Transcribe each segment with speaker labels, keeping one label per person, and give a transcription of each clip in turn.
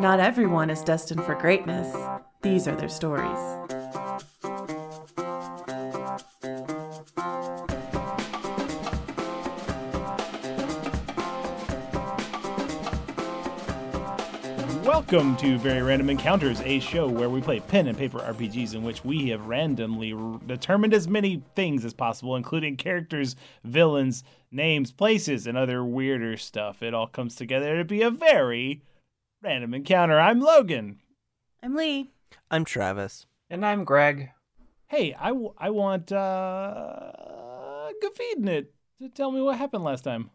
Speaker 1: Not everyone is destined for greatness. These are their stories.
Speaker 2: Welcome to Very Random Encounters, a show where we play pen and paper RPGs in which we have randomly r- determined as many things as possible, including characters, villains, names, places, and other weirder stuff. It all comes together to be a very random encounter. I'm Logan.
Speaker 1: I'm Lee.
Speaker 3: I'm Travis.
Speaker 4: And I'm Greg.
Speaker 2: Hey, I, w- I want uh, Gafeednit to tell me what happened last time.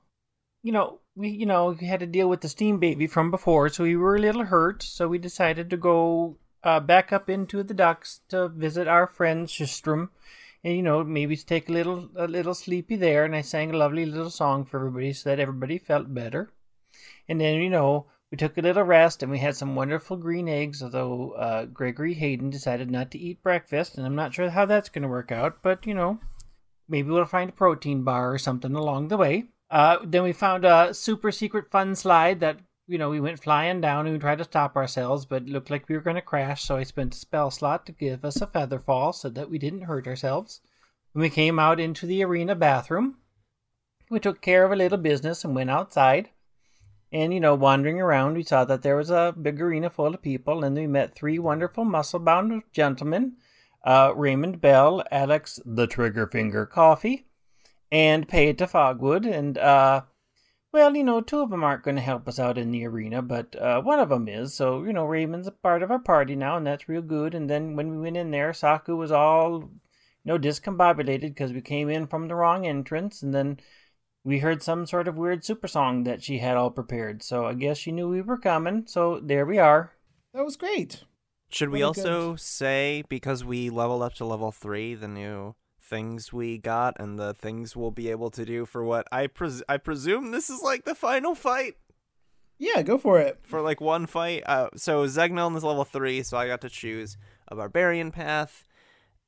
Speaker 4: You know, we you know we had to deal with the steam baby from before, so we were a little hurt. So we decided to go uh, back up into the docks to visit our friend Shistrom, and you know maybe take a little a little sleepy there. And I sang a lovely little song for everybody so that everybody felt better. And then you know we took a little rest and we had some wonderful green eggs. Although uh, Gregory Hayden decided not to eat breakfast, and I'm not sure how that's going to work out. But you know, maybe we'll find a protein bar or something along the way. Uh, then we found a super secret fun slide that you know we went flying down and we tried to stop ourselves, but it looked like we were going to crash. So I spent a spell slot to give us a feather fall so that we didn't hurt ourselves. When we came out into the arena bathroom, we took care of a little business and went outside. And you know, wandering around, we saw that there was a big arena full of people, and we met three wonderful muscle-bound gentlemen: uh, Raymond Bell, Alex the Trigger Finger Coffee and pay it to Fogwood. And, uh, well, you know, two of them aren't going to help us out in the arena, but uh, one of them is. So, you know, Raymond's a part of our party now, and that's real good. And then when we went in there, Saku was all, you know, discombobulated because we came in from the wrong entrance. And then we heard some sort of weird super song that she had all prepared. So I guess she knew we were coming. So there we are.
Speaker 2: That was great.
Speaker 3: Should we
Speaker 2: Very
Speaker 3: also
Speaker 2: good.
Speaker 3: say because we leveled up to level three, the new things we got and the things we'll be able to do for what I pres- I presume this is like the final fight
Speaker 2: Yeah, go for it.
Speaker 3: for like one fight. Uh, so Zegneln is level three, so I got to choose a barbarian path,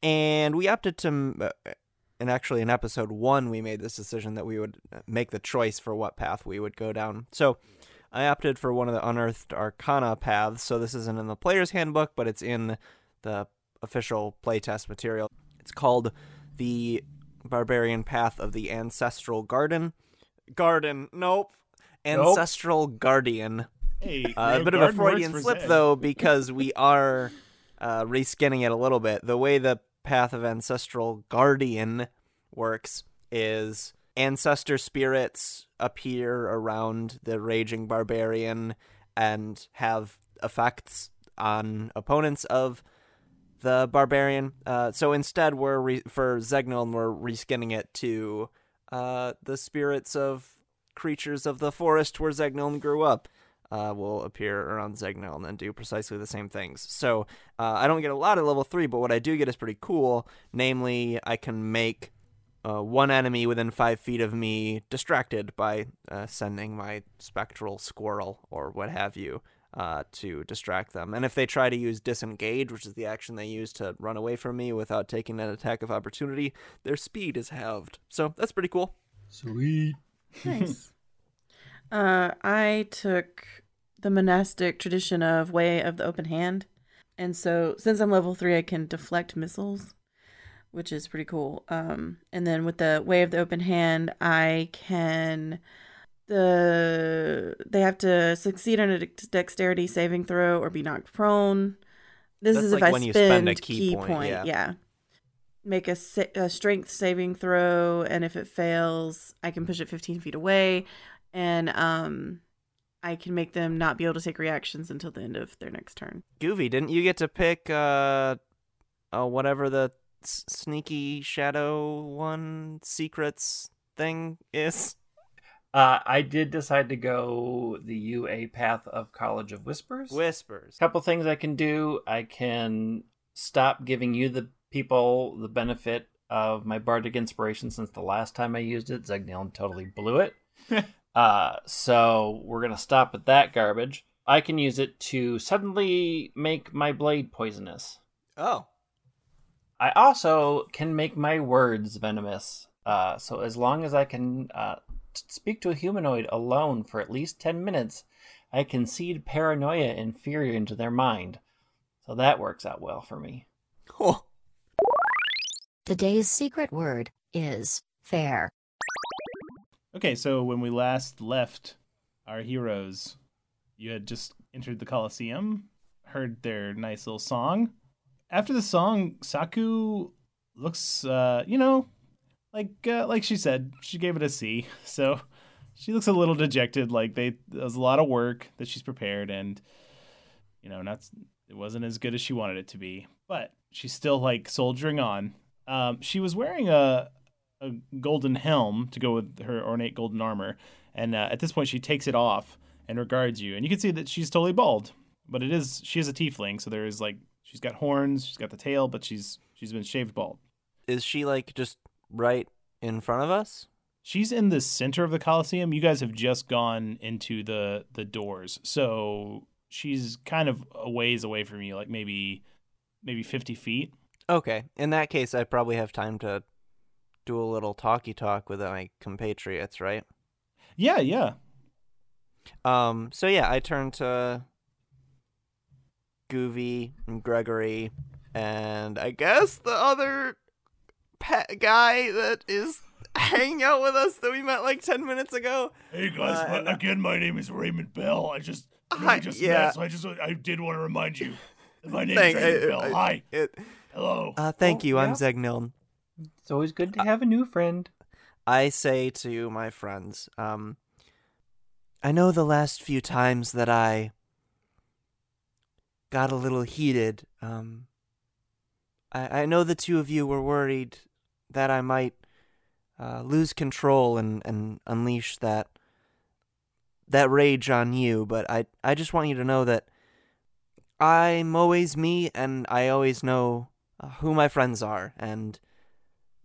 Speaker 3: and we opted to. Uh, and actually, in episode one, we made this decision that we would uh, make the choice for what path we would go down. So I opted for one of the unearthed arcana paths. So this isn't in the player's handbook, but it's in the official playtest material. It's called the barbarian path of the ancestral garden. Garden, nope.
Speaker 4: Nope.
Speaker 3: Ancestral guardian.
Speaker 2: Hey,
Speaker 3: Uh, a bit of a Freudian slip, though, because we are uh, reskinning it a little bit. The way the path of ancestral guardian works is ancestor spirits appear around the raging barbarian and have effects on opponents of the barbarian. Uh, so instead, we're re- for Zegneln, we're reskinning it to uh, the spirits of creatures of the forest where Zegneln grew up. Uh, will appear around Zegneln and then do precisely the same things. So uh, I don't get a lot at level three, but what I do get is pretty cool. Namely, I can make uh, one enemy within five feet of me distracted by uh, sending my spectral squirrel or what have you uh, to distract them. And if they try to use disengage, which is the action they use to run away from me without taking an attack of opportunity, their speed is halved. So that's pretty cool.
Speaker 4: Sweet.
Speaker 1: Nice. uh, I took the monastic tradition of Way of the Open Hand. And so, since I'm level three, I can deflect missiles, which is pretty cool. Um, and then with the Way of the Open Hand, I can. The they have to succeed on a dexterity saving throw or be knocked prone. This
Speaker 3: That's
Speaker 1: is if
Speaker 3: like
Speaker 1: I
Speaker 3: when you
Speaker 1: spend,
Speaker 3: spend a ki point, yeah.
Speaker 1: Make a, sa- a strength saving throw, and if it fails, I can push it 15 feet away, and um, I can make them not be able to take reactions until the end of their next turn.
Speaker 3: Goovy, didn't you get to pick uh, uh whatever the s- sneaky shadow one secrets thing is?
Speaker 4: Uh, I did decide to go the UA path of College of Whispers.
Speaker 3: Whispers.
Speaker 4: couple things I can do. I can stop giving you the people the benefit of my bardic inspiration since the last time I used it. Zegneln totally blew it. uh, so we're gonna stop at that garbage. I can use it to suddenly make my blade poisonous.
Speaker 3: Oh,
Speaker 4: I also can make my words venomous. Uh, so as long as I can uh, speak to a humanoid alone for at least ten minutes, I can seed paranoia and fear into their mind. So that works out well for me.
Speaker 3: Oh,
Speaker 5: The day's secret word is fair.
Speaker 2: Okay, so when we last left our heroes, you had just entered the Colosseum, heard their nice little song. After the song, Saku looks, uh, you know, like uh, like she said, she gave it a C. So she looks a little dejected. Like they, there was a lot of work that she's prepared, and you know, not it wasn't as good as she wanted it to be. But she's still like soldiering on. Um, she was wearing a a golden helm to go with her ornate golden armor, and uh, at this point she takes it off and regards you, and you can see that she's totally bald. But it is she is a tiefling, so there is like she's got horns, she's got the tail, but she's she's been shaved bald.
Speaker 3: is she like just right in front of us?
Speaker 2: She's in the center of the Colosseum. You guys have just gone into the the doors, so she's kind of a ways away from you, like maybe maybe fifty feet.
Speaker 3: Okay, in that case, I probably have time to do a little talky talk with my compatriots, right?
Speaker 2: Yeah, yeah.
Speaker 3: Um, so yeah, I turn to Goovy and Gregory, and I guess the other pet guy that is hanging out with us that we met like ten minutes ago.
Speaker 2: Hey
Speaker 3: guys, Uh, and-
Speaker 2: again, my name is Raymond Bell. I just
Speaker 3: I just, yeah.
Speaker 2: so I just I did want to remind you. My name
Speaker 3: Thank- I- I- It,
Speaker 2: Hello.
Speaker 3: uh, thank
Speaker 4: Oh,
Speaker 3: you. I'm
Speaker 4: yeah.
Speaker 3: Zegneln.
Speaker 4: It's always good to have a new friend.
Speaker 3: I say to my friends, um, I know the last few times that I got a little heated. Um, I, I know the two of you were worried that I might uh, lose control and, and unleash that that rage on you, but I I just want you to know that I'm always me, and I always know uh, who my friends are, and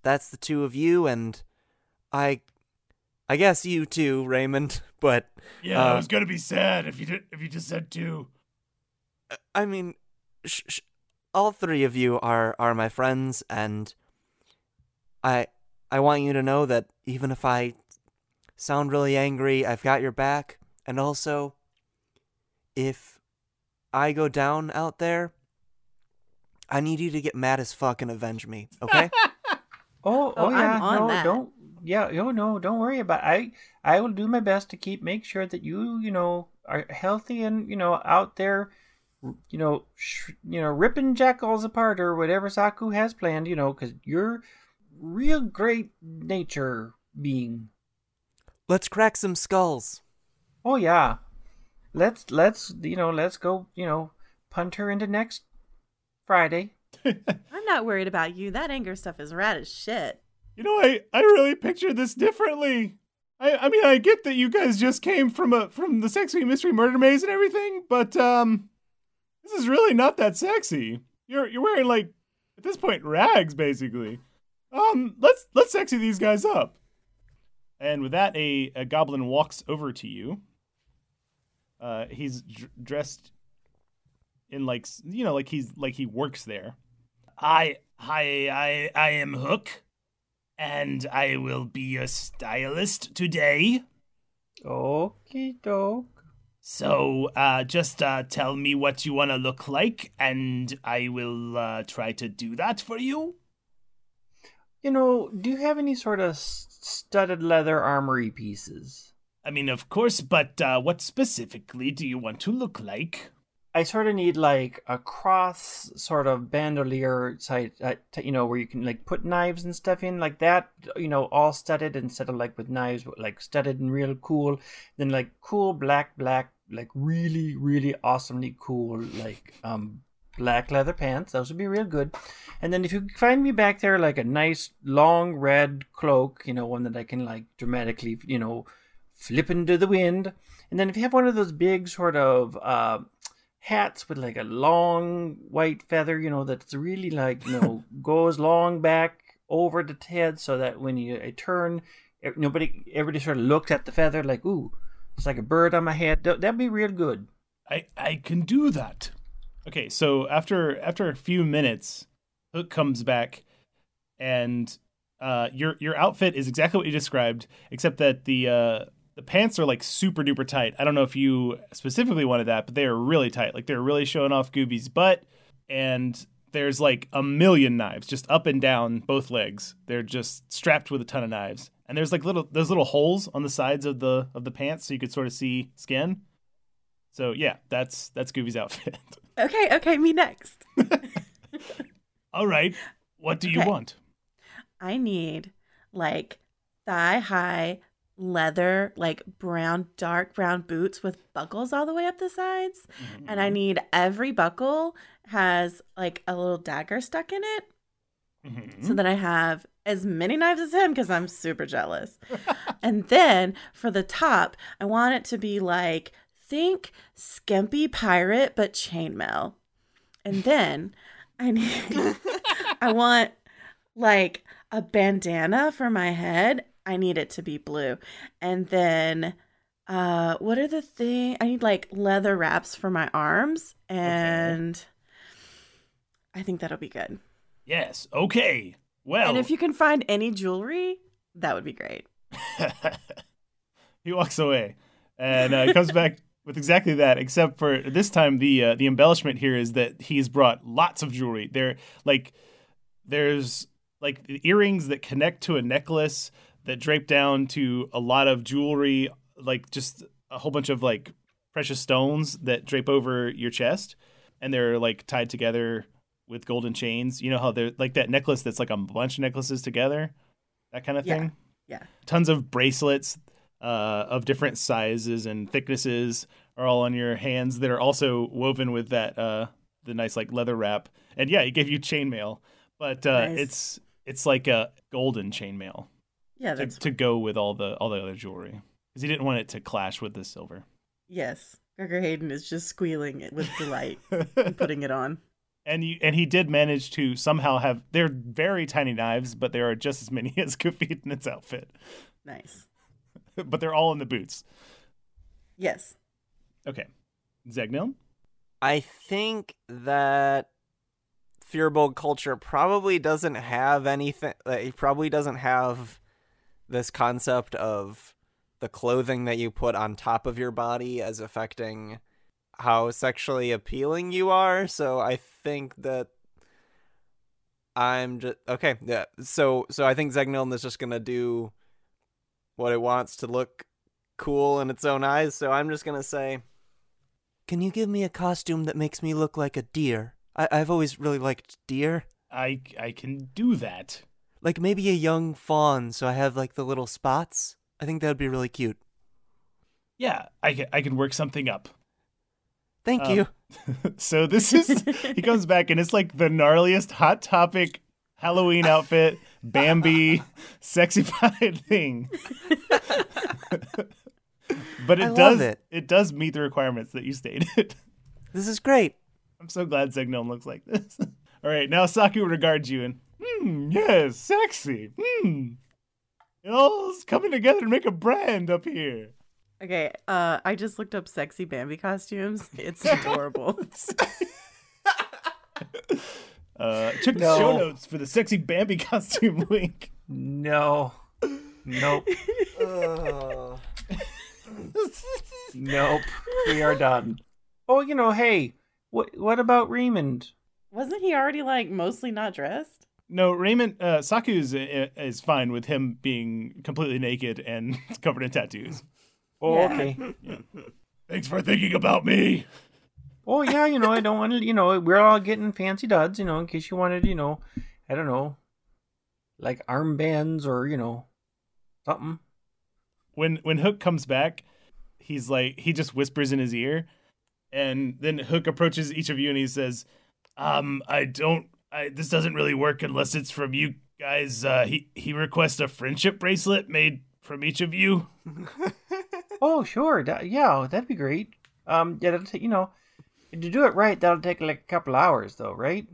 Speaker 3: that's the two of you, and I, I guess you too, Raymond. But
Speaker 2: Yeah,
Speaker 3: Uh,
Speaker 2: I was gonna be sad if you did if you just said two.
Speaker 3: I mean, sh- sh- all three of you are are my friends, and I I want you to know that even if I sound really angry, I've got your back, and also, if I go down out there, I need you to get mad as fuck and avenge me. Okay?
Speaker 4: Oh, oh,
Speaker 1: Oh, I'm
Speaker 4: yeah,
Speaker 1: on
Speaker 4: no,
Speaker 1: that.
Speaker 4: don't. Yeah, oh no, don't worry about. It. I I will do my best to keep make sure that you you know are healthy and you know out there, you know, sh- you know, ripping jackals apart or whatever Saku has planned. You know, because you're real great nature being.
Speaker 3: Let's crack some skulls.
Speaker 4: Oh yeah, let's let's you know let's go you know punt her into next Friday.
Speaker 1: I'm not worried about you. That anger stuff is rad as shit.
Speaker 2: You know, I I really pictured this differently. I I mean, I get that you guys just came from a from the sexy mystery murder maze and everything, but um, this is really not that sexy. You're you're wearing like at this point rags basically. Um, let's let's sexy these guys up. And with that, a, a goblin walks over to you. Uh, he's dr- dressed in like you know like he's like he works there. I hi, I I am Hook, and I will be your stylist today.
Speaker 4: Okie doke.
Speaker 2: So uh, just uh, tell me what you want to look like, and I will uh, try to do that for you.
Speaker 4: You know, do you have any sort of studded leather armory pieces?
Speaker 2: I mean, of course, but uh, what specifically do you want to look like?
Speaker 4: I sort of need like a cross sort of bandolier side, uh, t- you know, where you can like put knives and stuff in like that, you know, all studded instead of like with knives, like studded and real cool. Then like cool black, black, like really, really awesomely cool, like um black leather pants. Those would be real good. And then if you find me back there like a nice long red cloak, you know, one that I can like dramatically, you know, flip into the wind. And then if you have one of those big sort of uh, hats with like a long white feather, you know, that's really like, you know, goes long back over the head so that when you I turn, nobody, everybody sort of looks at the feather like, ooh, it's like a bird on my head. That- That'd be real good.
Speaker 2: I I can do that. Okay, so after after a few minutes, Hook comes back, and uh, your your outfit is exactly what you described, except that the uh, the pants are like super duper tight. I don't know if you specifically wanted that, but they are really tight. Like they're really showing off Gooby's butt, and there's like a million knives just up and down both legs. They're just strapped with a ton of knives, and there's like little those little holes on the sides of the of the pants, so you could sort of see skin. So yeah, that's that's Gooby's outfit.
Speaker 1: Okay, okay, me next.
Speaker 2: All right, what do you
Speaker 1: Okay.
Speaker 2: want?
Speaker 1: I need like thigh high leather, like brown, dark brown boots with buckles all the way up the sides. And I need every buckle has like a little dagger stuck in it
Speaker 2: Mhm.
Speaker 1: so that I have as many knives as him because I'm super jealous. and then for the top, I want it to be like think skimpy pirate but chainmail. And then I need I want like a bandana for my head. I need it to be blue. And then uh what are the thing I need like leather wraps for my arms and I think that'll be good.
Speaker 2: Yes. Okay. Well,
Speaker 1: And if you can find any jewelry, that would be great.
Speaker 2: he walks away and uh, comes back with exactly that, except for this time the uh, the embellishment here is that he's brought lots of jewelry. There, like, there's like earrings that connect to a necklace that drape down to a lot of jewelry, like just a whole bunch of like precious stones that drape over your chest, and they're like tied together with golden chains. You know how they're like that necklace that's like a bunch of necklaces together, that kind of thing
Speaker 1: Yeah.
Speaker 2: tons of bracelets uh, of different sizes and thicknesses are all on your hands that are also woven with that uh, the nice like leather wrap. And yeah, it gave you chainmail, but uh,
Speaker 1: Nice.
Speaker 2: it's it's like a golden chainmail
Speaker 1: Yeah,
Speaker 2: to,
Speaker 1: that's
Speaker 2: to go with all the all the other jewelry because he didn't want it to clash with the silver.
Speaker 1: yes. Gregor Hayden is just squealing it with delight and putting it on.
Speaker 2: and you and he did manage to somehow have they're very tiny knives, but there are just as many as Goofy in its outfit.
Speaker 1: Nice.
Speaker 2: but they're all in the boots.
Speaker 1: Yes.
Speaker 2: Okay, Zegnil.
Speaker 3: I think that Firbolg culture probably doesn't have anything. Like, it probably doesn't have this concept of the clothing that you put on top of your body as affecting how sexually appealing you are. So I think that I'm just okay. Yeah. So so I think Zegneln is just gonna do what it wants to look cool in its own eyes. So I'm just gonna say. Can you give me a costume that makes me look like a deer? I- I've always really liked deer.
Speaker 2: I I can do that.
Speaker 3: Like maybe a young fawn, so I have like the little spots. I think that would be really cute.
Speaker 2: Yeah, I can I can work something up.
Speaker 3: Thank
Speaker 2: Um,
Speaker 3: you.
Speaker 2: so this is he comes back and it's like the gnarliest hot topic Halloween outfit, Bambi, sexified thing. but it does
Speaker 3: it.
Speaker 2: does meet the requirements that you stated.
Speaker 3: This is great.
Speaker 2: I'm so glad Zegnome looks like this. All right, now Saku regards you and hmm, yes, sexy. Hmm. It all's coming together to make a brand up here.
Speaker 1: Okay. Uh, I just looked up sexy Bambi costumes. It's adorable.
Speaker 2: Uh, check the
Speaker 4: No.
Speaker 2: show notes for the sexy Bambi costume link.
Speaker 4: No. Nope. Nope. We are done. Oh, you know, hey, what what about Raymond?
Speaker 1: Wasn't he already like mostly not dressed?
Speaker 2: No, Raymond uh, Saku is, is fine with him being completely naked and covered in tattoos.
Speaker 4: Oh,
Speaker 1: Yeah.
Speaker 4: okay.
Speaker 2: Thanks for thinking about me.
Speaker 4: Oh, yeah, you know, I don't want to, you know, we're all getting fancy duds, you know, in case you wanted, you know, I don't know, like armbands or, you know, something.
Speaker 2: When when Hook comes back, he's like he just whispers in his ear, and then Hook approaches each of you and he says, "Um, I don't. I, this doesn't really work unless it's from you guys. Uh, he he requests a friendship bracelet made from each of you.
Speaker 4: Oh, sure. That, yeah, that'd be great. Um, yeah, that'll take, you know, to do it right, that'll take like a couple hours, though, right?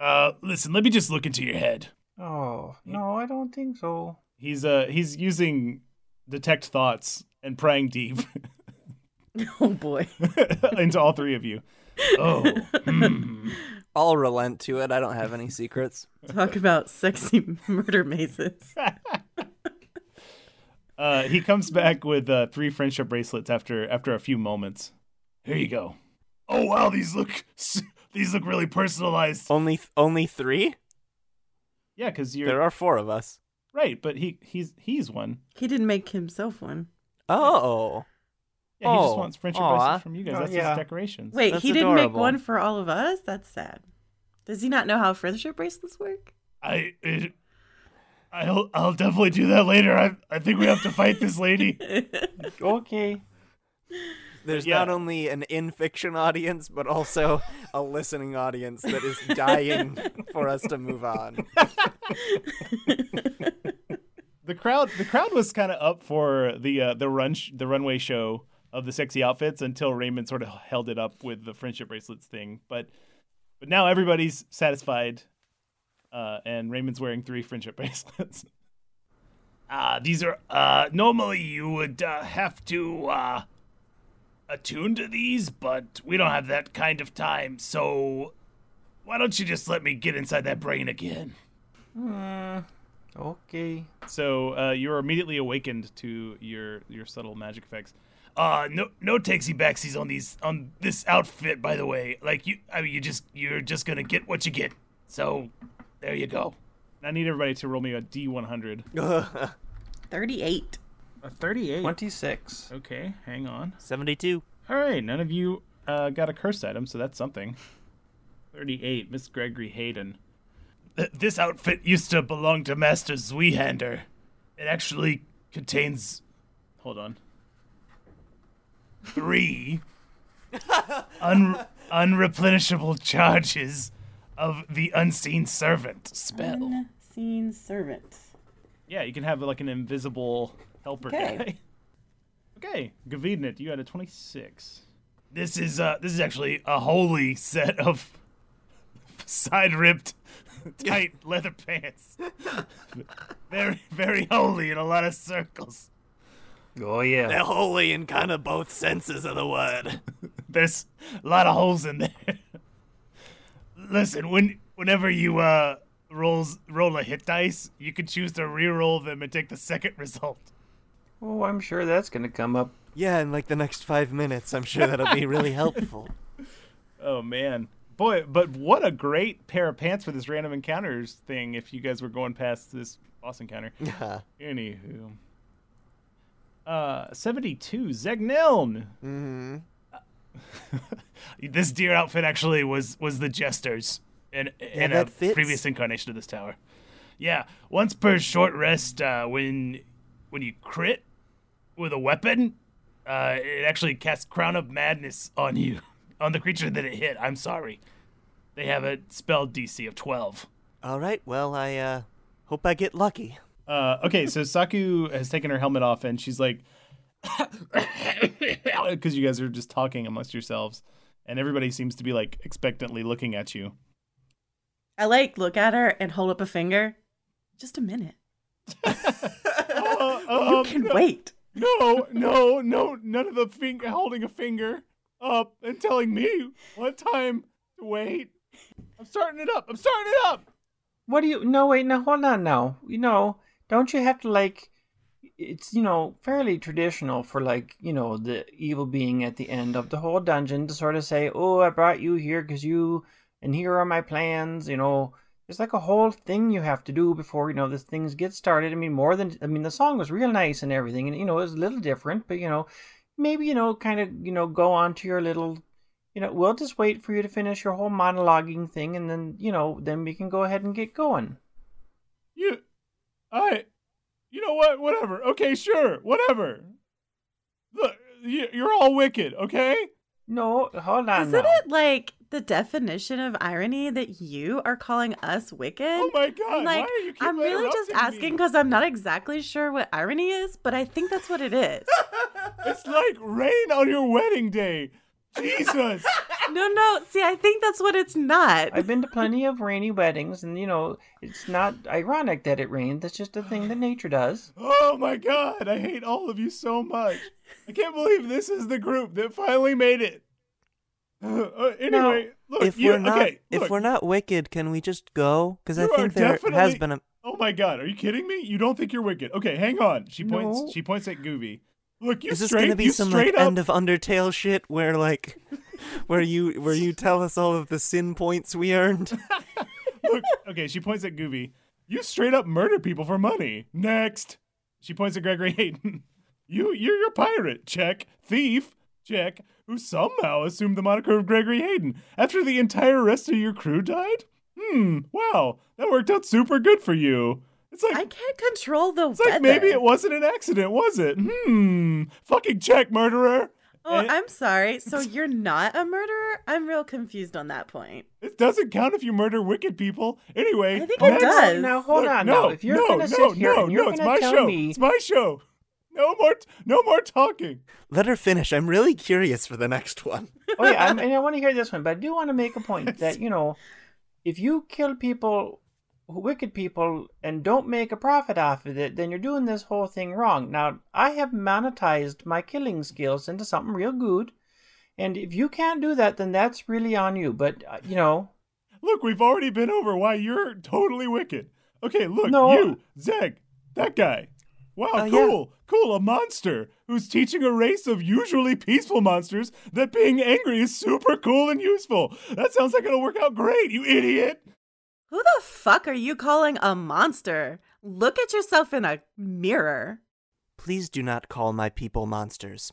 Speaker 2: Uh, listen, let me just look into your head."
Speaker 4: Oh, no, I don't think so.
Speaker 2: He's uh he's using detect thoughts and prying deep
Speaker 1: Oh boy.
Speaker 2: into all three of you. Oh, hmm.
Speaker 3: I'll relent to it. I don't have any secrets.
Speaker 1: Talk about sexy murder mazes.
Speaker 2: Uh, he comes back with uh, three friendship bracelets after after a few moments. Here you go. Oh wow, these look these look really personalized.
Speaker 3: Only only three?
Speaker 2: Yeah, because you're
Speaker 3: There are four of us.
Speaker 2: right, but he he's he's one.
Speaker 1: He didn't make himself one.
Speaker 3: Oh.
Speaker 2: Yeah, he just
Speaker 3: Oh,
Speaker 2: wants friendship
Speaker 3: aw.
Speaker 2: bracelets from you guys.
Speaker 4: Oh,
Speaker 2: That's
Speaker 4: yeah.
Speaker 2: his decorations.
Speaker 1: Wait,
Speaker 3: That's
Speaker 1: he didn't make one for all of us? That's sad. Does he not know how friendship bracelets work?
Speaker 2: I it, I'll I'll definitely do that later. I I think we have to fight this lady.
Speaker 4: Okay.
Speaker 3: There's
Speaker 2: Yeah.
Speaker 3: not only an in fiction audience, but also a listening audience that is dying for us to move on.
Speaker 2: the crowd the crowd was kind of up for the uh, the run sh- the runway show of the sexy outfits until Raymond sort of held it up with the friendship bracelets thing. But but now everybody's satisfied, uh, and Raymond's wearing three friendship bracelets. Uh, these are uh, normally you would uh, have to uh, attune to these, but we don't have that kind of time. So why don't you just let me get inside that brain again?
Speaker 4: Okay.
Speaker 2: So uh, you're immediately awakened to your your subtle magic effects. Uh, no, no takesy backsies on these on this outfit. By the way, like you, I mean, you just you're just gonna get what you get. So there you go. I need everybody to roll me a D100.
Speaker 1: 38.
Speaker 2: A 38.
Speaker 4: 26.
Speaker 2: Okay, hang on.
Speaker 3: 72.
Speaker 2: All right, none of you uh, got a curse item, so that's something. 38, Miss Gregory Hayden. This outfit used to belong to Master Zweehander. It actually contains. Hold on. Three un- unreplenishable charges of the Unseen Servant spell.
Speaker 1: Unseen servant.
Speaker 2: Yeah, you can have like an invisible helper
Speaker 1: Okay.
Speaker 2: guy. Okay, Gavidnit, you had a twenty-six. This is uh, this is actually a holy set of side-ripped, tight leather pants. very, very holy in a lot of circles.
Speaker 4: Oh, yeah.
Speaker 3: They're holy in kind of both senses of the word.
Speaker 2: There's a lot of holes in there. Listen, when whenever you uh rolls roll a hit dice, you can choose to re-roll them and take the second result.
Speaker 4: Oh, I'm sure that's going to come up.
Speaker 3: Yeah, in like the next five minutes, I'm sure that'll be really helpful.
Speaker 2: Oh man, boy! But what a great pair of pants for this random encounters thing. If you guys were going past this boss encounter,
Speaker 3: Yeah.
Speaker 2: anywho, uh, seventy-two Zegneln.
Speaker 3: Mm-hmm.
Speaker 2: this deer outfit actually was was the jester's in in a
Speaker 3: fits.
Speaker 2: previous incarnation of this tower. Yeah, once per short rest, uh, when when you crit with a weapon, uh, it actually casts Crown of Madness on you, on the creature that it hit. I'm sorry, they have a spell DC of twelve.
Speaker 3: All right. Well, I uh, hope I get lucky.
Speaker 2: Uh, okay, so Saku has taken her helmet off and she's like, because you guys are just talking amongst yourselves, and everybody seems to be like expectantly looking at you.
Speaker 1: I like look at her and hold up a finger. Just a minute.
Speaker 2: Uh,
Speaker 1: You
Speaker 2: um,
Speaker 1: can
Speaker 2: no,
Speaker 1: wait.
Speaker 2: No, no, no, none of the finger holding a finger up and telling me what time to wait. I'm starting it up. I'm starting it up.
Speaker 4: What do you. No, wait, no, hold on now. You know, don't you have to, like. It's, you know, fairly traditional for, like, you know, the evil being at the end of the whole dungeon to sort of say, oh, I brought you here because you. And here are my plans, you know. There's like a whole thing you have to do before, you know, this things get started. I mean, more than. I mean, the song was real nice and everything, and, you know, it was a little different, but, you know, maybe, you know, kind of, you know, go on to your little you know, we'll just wait for you to finish your whole monologuing thing, and then, you know, then we can go ahead and get going.
Speaker 2: You, I, you know what? Whatever. Okay, sure. Whatever. Look, you- you're all wicked. Okay.
Speaker 4: No, hold on.
Speaker 1: Isn't
Speaker 4: now.
Speaker 1: it like the definition of irony that you are calling us wicked?
Speaker 2: Oh my god.
Speaker 1: like,
Speaker 2: why are you keep
Speaker 1: I'm really just asking because I'm not exactly sure what irony is, but I think that's what it is.
Speaker 2: It's like rain on your wedding day. Jesus.
Speaker 1: no, no. See, I think that's what it's not.
Speaker 4: I've been to plenty of rainy weddings, and, you know, it's not ironic that it rained. That's just a thing that nature does.
Speaker 2: Oh my god, I hate all of you so much. I can't believe this is the group that finally made it. Uh, anyway, look,
Speaker 3: if
Speaker 2: you,
Speaker 3: we're not,
Speaker 2: okay,
Speaker 3: if we're not wicked, can we just go? Because I
Speaker 2: You are
Speaker 3: think there has
Speaker 2: definitely-
Speaker 3: been a.
Speaker 2: Oh my god, are you kidding me? You don't think you're wicked? Okay, hang on. She points.
Speaker 4: No.
Speaker 2: She points at Goovy. Look, you
Speaker 3: Is this
Speaker 2: straight.
Speaker 3: gonna be some like
Speaker 2: up.
Speaker 3: end of Undertale shit where like where you where you tell us all of the sin points we earned?
Speaker 2: Look, okay, she points at Goovy. You straight up murder people for money. Next. She points at Gregory Hayden. You, you're your pirate. Check. Thief. Check. Who somehow assumed the moniker of Gregory Hayden after the entire rest of your crew died? Hmm. Wow. That worked out super good for you. It's like
Speaker 1: I can't control the
Speaker 2: it's
Speaker 1: weather.
Speaker 2: like maybe it wasn't an accident, was it? Hmm. Fucking check, murderer.
Speaker 1: Oh,
Speaker 2: And
Speaker 1: I'm sorry. So you're not a murderer? I'm real confused on that point.
Speaker 2: it doesn't count if you murder wicked people. Anyway,
Speaker 1: I think it
Speaker 2: next-
Speaker 1: does.
Speaker 4: Now hold
Speaker 2: Look,
Speaker 4: on.
Speaker 2: no,
Speaker 4: now, if you're
Speaker 2: no,
Speaker 4: gonna
Speaker 2: no,
Speaker 4: sit here
Speaker 2: no,
Speaker 4: and you're
Speaker 2: no, it's my show.
Speaker 4: me,
Speaker 2: It's my show. No more, no more talking.
Speaker 3: Let her finish. I'm really curious for the next one.
Speaker 4: oh yeah, I'm, and I want to hear this one, but I do want to make a point that you know, if you kill people, wicked people, and don't make a profit off of it, then you're doing this whole thing wrong. Now, I have monetized my killing skills into something real good, and if you can't do that, then that's really on you. But uh, you know,
Speaker 2: Look, we've already been over why you're totally wicked. Okay, look,
Speaker 4: No.
Speaker 2: you, Zeg, that guy. Wow,
Speaker 3: Uh, yeah.
Speaker 2: cool, cool, a monster who's teaching a race of usually peaceful monsters that being angry is super cool and useful. That sounds like it'll work out great, you idiot.
Speaker 1: Who the fuck are you calling a monster? Look at yourself in a mirror.
Speaker 3: Please do not call my people monsters.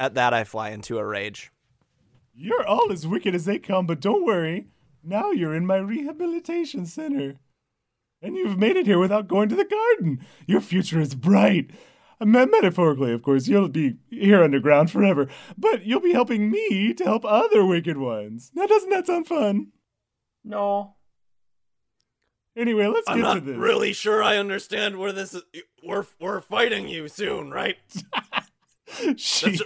Speaker 3: At that, I fly into a rage.
Speaker 2: You're all as wicked as they come, but don't worry. Now you're in my rehabilitation center. And you've made it here without going to the garden. Your future is bright. Metaphorically, of course, you'll be here underground forever, but you'll be helping me to help other wicked ones. Now, doesn't that sound fun?
Speaker 4: no.
Speaker 2: Anyway, let's get to this.
Speaker 3: I'm not really sure I understand where this is. We're we're fighting you soon, right?
Speaker 2: She,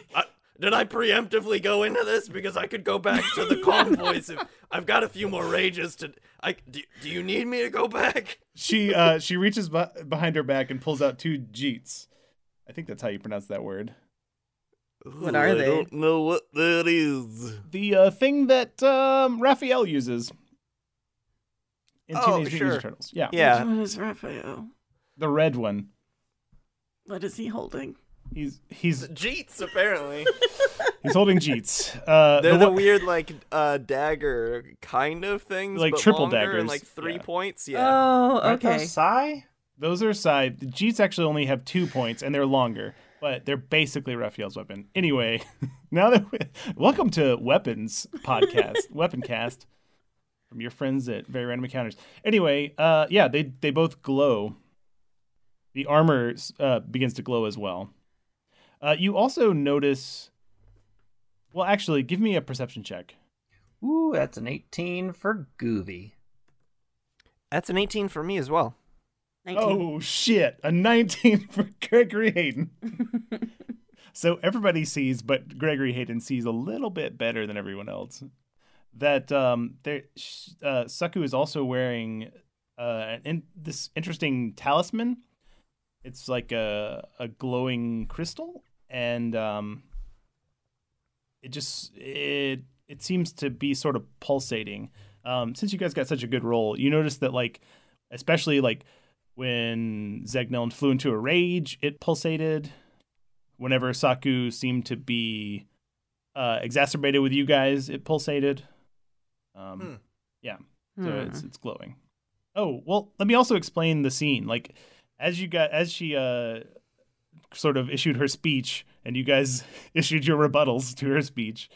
Speaker 3: did I preemptively go into this because I could go back to the convoys? If I've got a few more rages to. I do, do you need me to go back?
Speaker 2: she, uh, she reaches be- behind her back and pulls out two jeets. I think that's how you pronounce that word.
Speaker 1: What are they?
Speaker 3: don't know what that is.
Speaker 2: The uh, thing that um, Raphael uses in
Speaker 3: Oh,
Speaker 2: Teenage Mutant
Speaker 3: sure.
Speaker 2: Ninja Turtles. Yeah,
Speaker 3: Yeah,
Speaker 1: Which one is Raphael?
Speaker 2: the red one.
Speaker 1: What is he holding?
Speaker 2: He's he's
Speaker 3: Jeets apparently.
Speaker 2: he's holding jeets. Uh,
Speaker 3: They're
Speaker 2: the
Speaker 3: the weird like uh dagger kind of things,
Speaker 2: Like
Speaker 3: but
Speaker 2: triple
Speaker 3: longer and,
Speaker 2: daggers,
Speaker 3: like three
Speaker 2: yeah.
Speaker 3: points. Yeah.
Speaker 1: Oh,
Speaker 4: Aren't those
Speaker 1: okay.
Speaker 4: sai?
Speaker 2: those are side. The jeets actually only have two points and they're longer, but they're basically Raphael's weapon. Anyway, now that we, welcome to Weapons Podcast, Weapon Cast from your friends at Very Random Encounters. Anyway, uh, yeah, they they both glow. The armor uh, begins to glow as well. Uh, you also notice. Well, actually, give me a perception check.
Speaker 4: Ooh, that's an 18 for Goovy.
Speaker 3: That's an 18 for me as well.
Speaker 1: 19.
Speaker 2: Oh shit! A 19 for Gregory Hayden. so everybody sees, but Gregory Hayden sees a little bit better than everyone else. That um, there, uh, Saku is also wearing uh, in, this interesting talisman. It's like a a glowing crystal, and um, it just it it seems to be sort of pulsating. Um, since you guys got such a good roll, you notice that like, especially like when Zegneln flew into a rage, it pulsated. Whenever Saku seemed to be uh, exacerbated with you guys, it pulsated. Um,
Speaker 3: Hmm.
Speaker 2: Yeah, so
Speaker 1: Hmm.
Speaker 2: it's it's glowing. Oh well, let me also explain the scene. Like as you got as she uh sort of issued her speech, and you guys issued your rebuttals to her speech,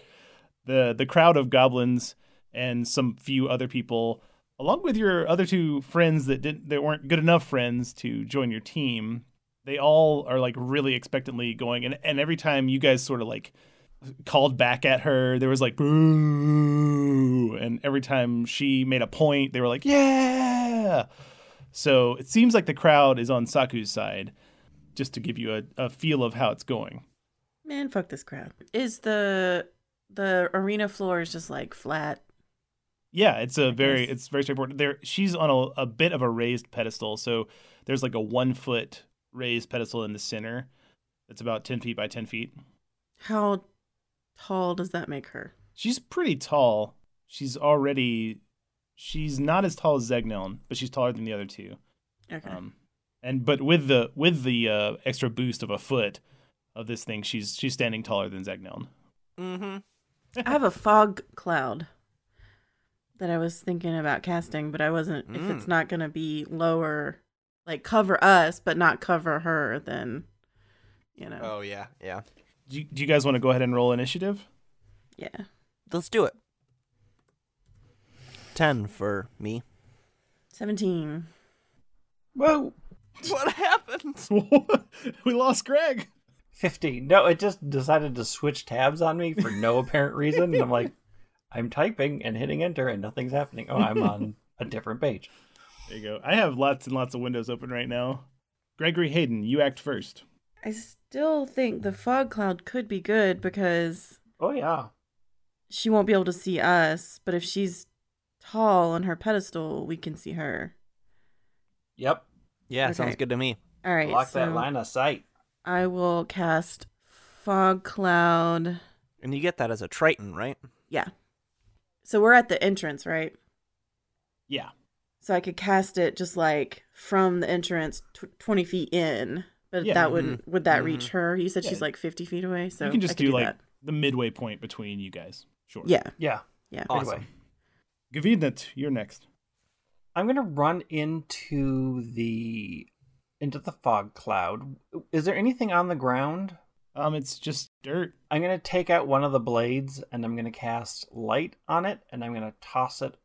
Speaker 2: the the crowd of goblins and some few other people along with your other two friends that didn't that weren't good enough friends to join your team they all are like really expectantly going and, and every time you guys sort of like called back at her there was like boo and every time she made a point they were like yeah so it seems like the crowd is on saku's side just to give you a, a feel of how it's going
Speaker 1: Man, fuck this crowd. Is the the arena floor is just like flat?
Speaker 2: Yeah, it's a very it's very straightforward. There, she's on a, a bit of a raised pedestal, so there's like a one foot raised pedestal in the center. That's about ten feet by ten feet.
Speaker 1: How tall does that make her?
Speaker 2: She's pretty tall. She's already she's not as tall as Zegneln, but she's taller than the other two.
Speaker 1: Okay.
Speaker 2: Um, and but with the with the uh, extra boost of a foot of this thing, she's she's standing taller than Zagneln.
Speaker 3: Mm-hmm.
Speaker 1: I have a fog cloud that I was thinking about casting, but I wasn't. If it's
Speaker 3: Mm.
Speaker 1: not going to be lower, like cover us, but not cover her, then you know,
Speaker 3: Oh yeah, yeah.
Speaker 2: Do you, do you guys want to go ahead and roll initiative?
Speaker 1: yeah.
Speaker 3: Let's do it. Ten for me.
Speaker 1: Seventeen.
Speaker 4: Whoa,
Speaker 3: What happened?
Speaker 2: we lost Greg.
Speaker 4: 15. No, it just decided to switch tabs on me for no apparent reason. And I'm like, I'm typing and hitting enter and nothing's happening. Oh, I'm on a different page.
Speaker 2: There you go. I have lots and lots of windows open right now. Gregory Hayden, you act first.
Speaker 1: I still think the fog cloud could be good because
Speaker 4: Oh, yeah.
Speaker 1: she won't be able to see us, but if she's tall on her pedestal, we can see her.
Speaker 4: Yep.
Speaker 3: Yeah,
Speaker 1: Okay.
Speaker 3: sounds good to me.
Speaker 1: All right,
Speaker 4: Lock that line of sight.
Speaker 1: I will cast fog cloud.
Speaker 3: And you get that as a Triton, right?
Speaker 1: Yeah. So we're at the entrance, right?
Speaker 2: Yeah.
Speaker 1: So I could cast it just like from the entrance, tw- twenty feet in. But
Speaker 2: Yeah.
Speaker 1: that would would that reach her? You said
Speaker 2: Yeah.
Speaker 1: she's like fifty feet away, so
Speaker 2: you can just
Speaker 1: could
Speaker 2: do, like
Speaker 1: that.
Speaker 2: the midway point between you guys. Sure.
Speaker 1: yeah,
Speaker 4: Yeah.
Speaker 1: yeah.
Speaker 3: Awesome.
Speaker 4: Anyway,
Speaker 2: Gavidnet, you're next.
Speaker 4: I'm going to run into the into the fog cloud. Is there anything on the ground?
Speaker 2: Um, it's just dirt.
Speaker 4: I'm going to take out one of the blades and I'm going to cast light on it and I'm going to toss it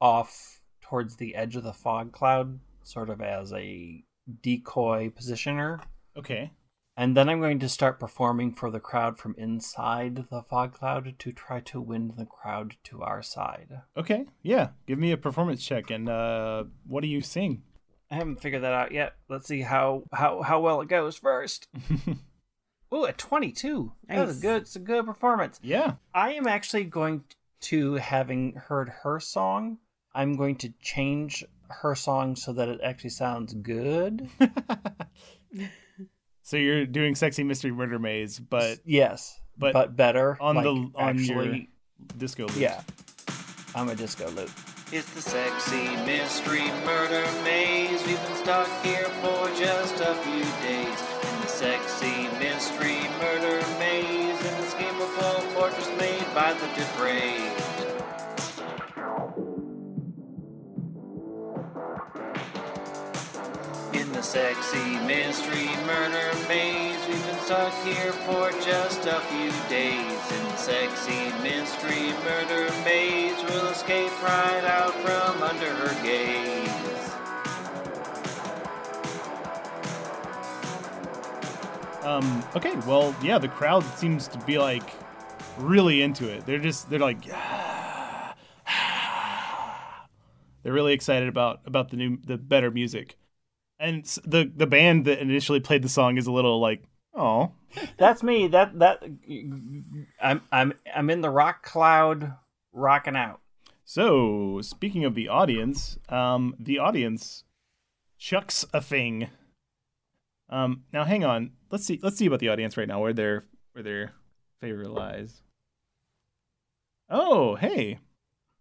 Speaker 4: off towards the edge of the fog cloud, sort of as a decoy positioner.
Speaker 2: Okay.
Speaker 4: And then I'm going to start performing for the crowd from inside the fog cloud to try to win the crowd to our side.
Speaker 2: Okay. Yeah. Give me a performance check and uh what do you sing?
Speaker 4: I haven't figured that out yet. Let's see how how, how well it goes first. Ooh, a 22. That was
Speaker 1: Nice.
Speaker 4: good. It's a good performance.
Speaker 2: yeah.
Speaker 4: I am actually going to, having heard her song, I'm going to change her song so that it actually sounds good.
Speaker 2: so you're doing sexy mystery murder maze, but
Speaker 4: yes,
Speaker 2: but
Speaker 4: but, better
Speaker 2: on
Speaker 4: like,
Speaker 2: the on your disco loop.
Speaker 4: Yeah, I'm a disco loop.
Speaker 6: It's the sexy mystery murder maze. We've been stuck here for just a few days. In the sexy mystery murder maze. In this gamable fortress made by the depraved. Sexy mystery murder maze. We've been stuck here for just a few days. In the sexy mystery murder maze. We'll escape right out from under her gaze.
Speaker 2: Um. Okay. Well, yeah. The crowd seems to be like really into it. They're just they're like they're really excited about about the new the better music, and the the band that initially played the song is a little like oh
Speaker 4: That's me. That that I'm I'm I'm in the rock cloud, rocking out.
Speaker 2: So, speaking of the audience, um, the audience chucks a thing. Um, now hang on. Let's see. Let's see about the audience right now. Where their where their favor lies. Oh, hey.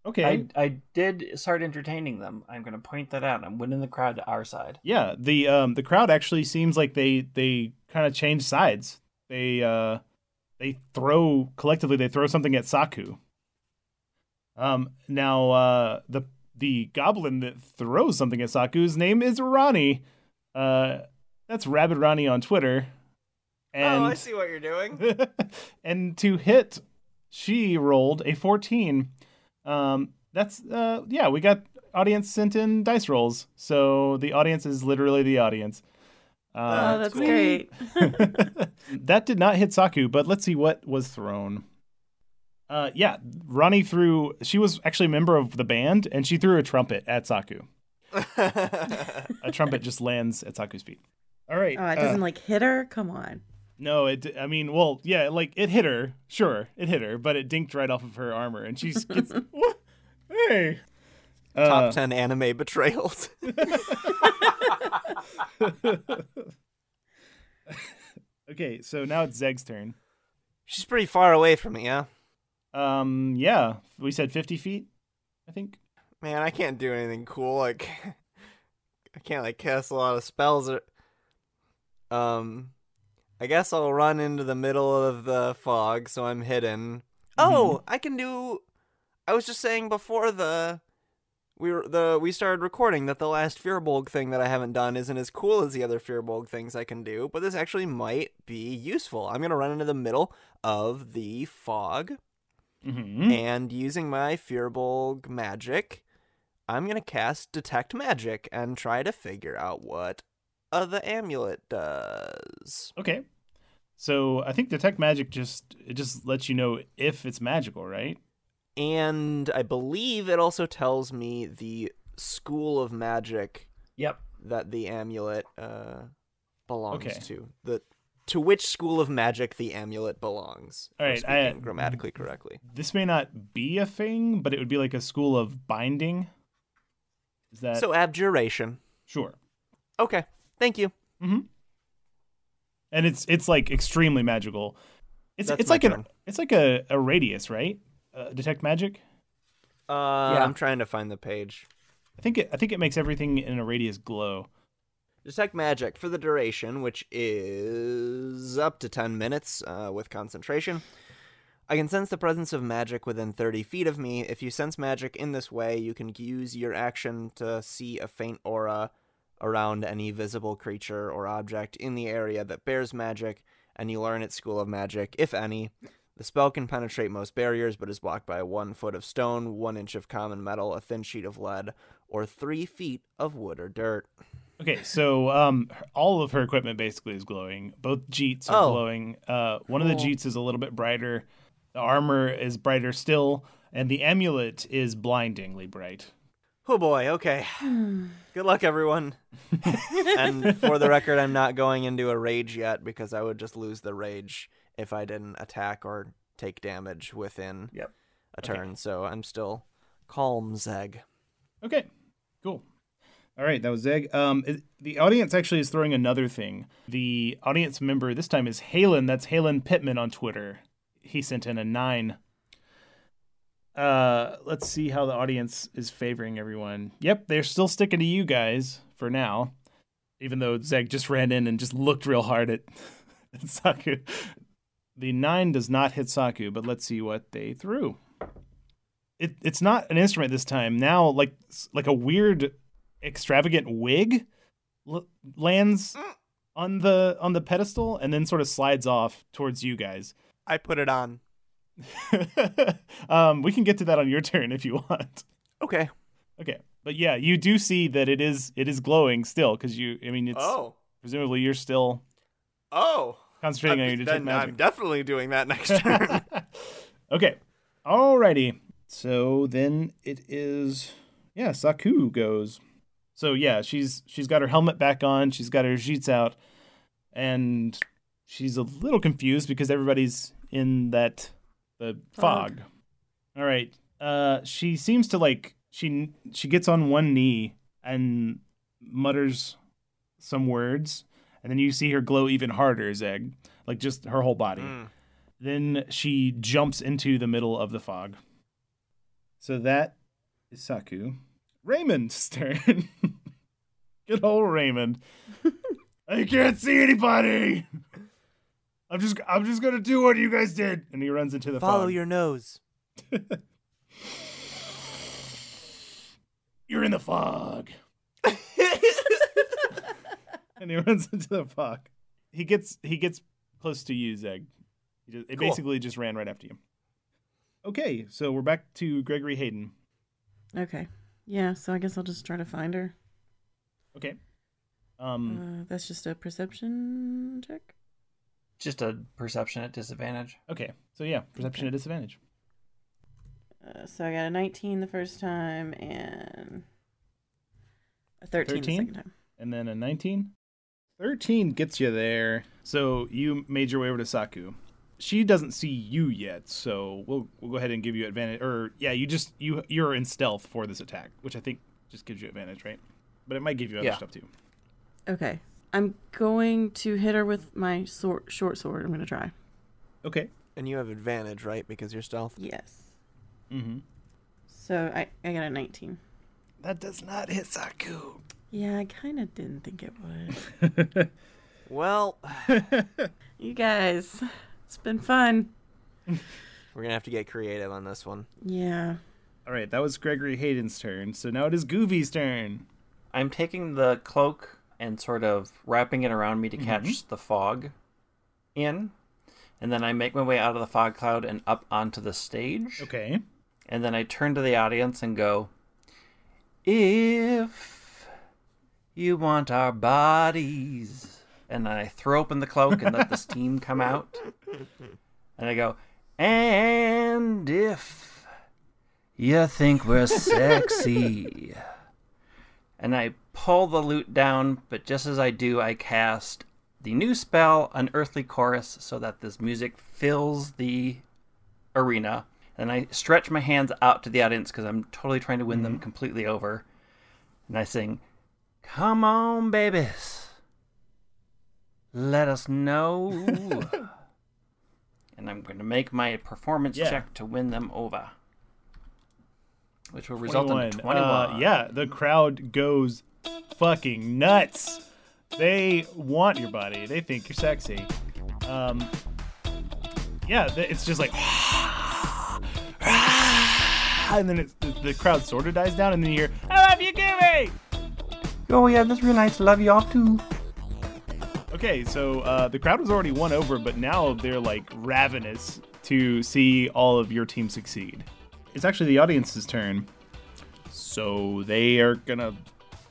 Speaker 2: Okay.
Speaker 4: I I did start entertaining them. I'm going to point that out. I'm winning the crowd to our side.
Speaker 2: Yeah. The um the crowd actually seems like they they kind of change sides. They uh they throw collectively they throw something at Saku. Um now uh the the goblin that throws something at Saku's name is Ronnie. Uh that's Rabbit Ronnie on Twitter. And
Speaker 3: oh, I see what you're doing.
Speaker 2: and to hit she rolled a 14. Um that's uh yeah, we got audience sent in dice rolls. So the audience is literally the audience.
Speaker 1: Uh, Oh,
Speaker 2: Uh,
Speaker 1: that's
Speaker 3: cool.
Speaker 1: great.
Speaker 2: that did not hit Saku, but let's see what was thrown. Uh, yeah, Ronnie threw. She was actually a member of the band, and she threw a trumpet at Saku. A trumpet just lands at Saku's feet. All right.
Speaker 1: Oh, it
Speaker 2: uh,
Speaker 1: doesn't like hit her. Come on.
Speaker 2: No, it. I mean, well, yeah, like it hit her. Sure, it hit her, but it dinked right off of her armor, and she's gets. what? Hey. Uh,
Speaker 3: Top ten anime betrayals.
Speaker 2: okay, so now it's Zeg's turn.
Speaker 3: She's pretty far away from me, yeah.
Speaker 2: Um, yeah, we said fifty feet, I think.
Speaker 3: Man, I can't do anything cool. Like, I can't like cast a lot of spells. Or, um, I guess I'll run into the middle of the fog, so I'm hidden. Oh, I can do. I was just saying before the we were the we started recording that the last Firbolg thing that I haven't done isn't as cool as the other Firbolg things I can do, but this actually might be useful. I'm gonna run into the middle of the fog,
Speaker 2: Mm-hmm.
Speaker 3: and using my Firbolg magic, I'm gonna cast Detect Magic and try to figure out what uh, the amulet does.
Speaker 2: Okay. So I think detect magic just it just lets you know if it's magical, right?
Speaker 3: And I believe it also tells me the school of magic
Speaker 4: Yep.
Speaker 3: that the amulet uh, belongs
Speaker 2: Okay.
Speaker 3: to. The to which school of magic the amulet belongs.
Speaker 2: All right,
Speaker 3: if
Speaker 2: right,
Speaker 3: speaking
Speaker 2: I-
Speaker 3: grammatically correctly.
Speaker 2: This may not be a thing, but it would be like a school of binding. Is that
Speaker 3: So abjuration.
Speaker 2: sure?
Speaker 3: Okay, thank you.
Speaker 2: Mm-hmm. And it's it's like extremely magical. It's
Speaker 3: That's
Speaker 2: it's like a
Speaker 3: turn.
Speaker 2: it's like a, a radius, right? Uh, detect magic.
Speaker 3: Uh,
Speaker 4: Yeah.
Speaker 3: I'm trying to find the page.
Speaker 2: I think it I think it makes everything in a radius glow.
Speaker 3: Detect magic for the duration, which is up to 10 minutes uh, with concentration. I can sense the presence of magic within 30 feet of me. If you sense magic in this way, you can use your action to see a faint aura around any visible creature or object in the area that bears magic, and you learn its school of magic, if any. The spell can penetrate most barriers, but is blocked by one foot of stone, one inch of common metal, a thin sheet of lead, or three feet of wood or dirt.
Speaker 2: Okay, so um, all of her equipment basically is glowing. Both jeets are
Speaker 3: Oh.
Speaker 2: glowing. Uh, one of the
Speaker 3: Cool.
Speaker 2: jeets is a little bit brighter. The armor is brighter still, and the amulet is blindingly bright.
Speaker 3: Oh boy, okay. Good luck, everyone. and for the record, I'm not going into a rage yet because I would just lose the rage if I didn't attack or take damage within
Speaker 4: Yep.
Speaker 3: a turn. So I'm still calm, Zeg.
Speaker 2: Okay, cool. All right, that was Zeg. Um, it- the audience actually is throwing another thing. The audience member this time is Halen. That's Halen Pittman on Twitter. He sent in a nine. Uh, let's see how the audience is favoring everyone. Yep, they're still sticking to you guys for now, even though Zeg just ran in and just looked real hard at, at Saku. The nine does not hit Saku, but let's see what they threw. It, it's not an instrument this time. Now, like like a weird, extravagant wig l- lands on the on the pedestal and then sort of slides off towards you guys.
Speaker 3: I put it on.
Speaker 2: um, we can get to that on your turn if you want.
Speaker 3: Okay.
Speaker 2: Okay, but yeah, you do see that it is it is glowing still because you. I mean, it's
Speaker 3: Oh.
Speaker 2: presumably you're still
Speaker 3: Oh.
Speaker 2: concentrating on your detect magic.
Speaker 3: I'm definitely doing that next turn.
Speaker 2: okay. Alrighty. So then it is yeah, Saku goes. So yeah, she's she's got her helmet back on, she's got her jeets out, and she's a little confused because everybody's in that the fog.
Speaker 1: Fog.
Speaker 2: All right. Uh she seems to like she she gets on one knee and mutters some words, and then you see her glow even harder, Zeg. Like just her whole body.
Speaker 3: Mm.
Speaker 2: Then she jumps into the middle of the fog. So that is Saku. Raymond's turn. Good old Raymond. I can't see anybody. I'm just I'm just gonna do what you guys did. And he runs into the fog.
Speaker 3: Follow
Speaker 2: fog.
Speaker 3: your nose.
Speaker 2: You're in the fog. and he runs into the fog. He gets he gets close to you, Zeg. Just, it
Speaker 3: Cool.
Speaker 2: basically just ran right after you. Okay, so we're back to Gregory Hayden.
Speaker 1: Okay. Yeah, so I guess I'll just try to find her.
Speaker 2: Okay. Um.
Speaker 1: Uh, that's just a perception check.
Speaker 4: Just a perception at disadvantage.
Speaker 2: Okay. So yeah, perception
Speaker 1: okay.
Speaker 2: at disadvantage.
Speaker 1: Uh, so I got a 19 the first time and a 13,
Speaker 2: 13?
Speaker 1: the second time.
Speaker 2: and then a 19. 13 gets you there. So you made your way over to Saku. She doesn't see you yet, so we'll we'll go ahead and give you advantage. Or yeah, you just you you're in stealth for this attack, which I think just gives you advantage, right? But it might give you other
Speaker 4: Yeah.
Speaker 2: stuff too.
Speaker 1: Okay. I'm going to hit her with my sword, short sword. I'm going to try.
Speaker 2: Okay.
Speaker 3: And you have advantage, right? Because you're stealth.
Speaker 1: Yes.
Speaker 2: Mm-hmm.
Speaker 1: So I, I got a 19.
Speaker 2: That does not hit Saku.
Speaker 1: Yeah, I kind of didn't think it would.
Speaker 3: Well,
Speaker 1: you guys, it's been fun.
Speaker 3: we're gonna have to get creative on this one.
Speaker 1: Yeah.
Speaker 2: All right, that was Gregory Hayden's turn. So now it is Goovy's turn.
Speaker 4: I'm taking the cloak and sort of wrapping it around me to mm-hmm. catch the fog in. And then I make my way out of the fog cloud and up onto the stage.
Speaker 2: Okay.
Speaker 4: And then I turn to the audience and go, If you want our bodies. And then I throw open the cloak and let the steam come out. And I go, And if you think we're sexy. And I pull the lute down, but just as I do, I cast the new spell, Unearthly Chorus, so that this music fills the arena. And I stretch my hands out to the audience because I'm totally trying to win them mm-hmm. completely over. And I sing, Come on, babies. Let us know. and I'm going to make my performance
Speaker 2: Yeah.
Speaker 4: check to win them over. Which will result
Speaker 2: 21.
Speaker 4: in 21.
Speaker 2: Uh, yeah, the crowd goes fucking nuts. They want your body. They think you're sexy. Um, yeah, it's just like, and then it's, the, the crowd sort of dies down, and then you hear, "I love you, Gooby."
Speaker 4: Oh, yeah, that's real nice. Love y'all too.
Speaker 2: Okay, so uh, the crowd was already won over, but now they're like ravenous to see all of your team succeed. It's actually the audience's turn, so they are gonna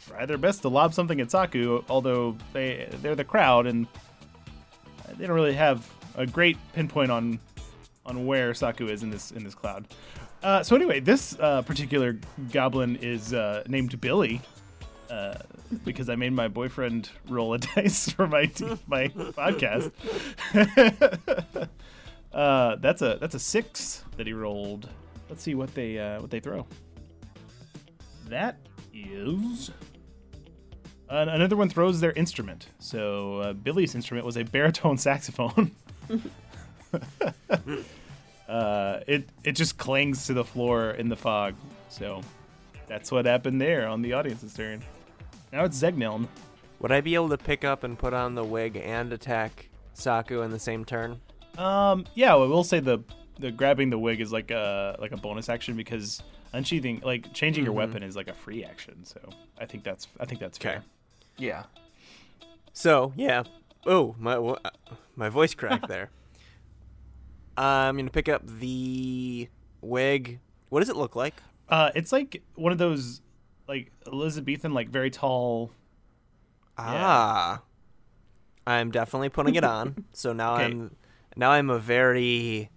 Speaker 2: try their best to lob something at Saku. Although they they're the crowd and they don't really have a great pinpoint on on where Saku is in this in this cloud. Uh, so anyway, this uh, particular goblin is uh, named Billy uh, because I made my boyfriend roll a dice for my my podcast. uh, that's a that's a six that he rolled. Let's see what they uh, what they throw. That is uh, another one throws their instrument. So uh, Billy's instrument was a baritone saxophone. uh, it it just clings to the floor in the fog. So that's what happened there on the audience's turn. Now it's Zegneln.
Speaker 3: Would I be able to pick up and put on the wig and attack Saku in the same turn?
Speaker 2: Um, yeah, well, we'll say the the grabbing the wig is like a like a bonus action because unsheathing, like changing your weapon, is like a free action. So I think that's I think that's fair.
Speaker 3: Okay.
Speaker 4: Yeah.
Speaker 3: So yeah. Oh, my wo- uh, my voice cracked there. I'm gonna pick up the wig. What does it look like?
Speaker 2: Uh, it's like one of those like Elizabethan, like very tall.
Speaker 3: Ah, I'm definitely putting it on. So now
Speaker 2: Okay.
Speaker 3: I'm now I'm a very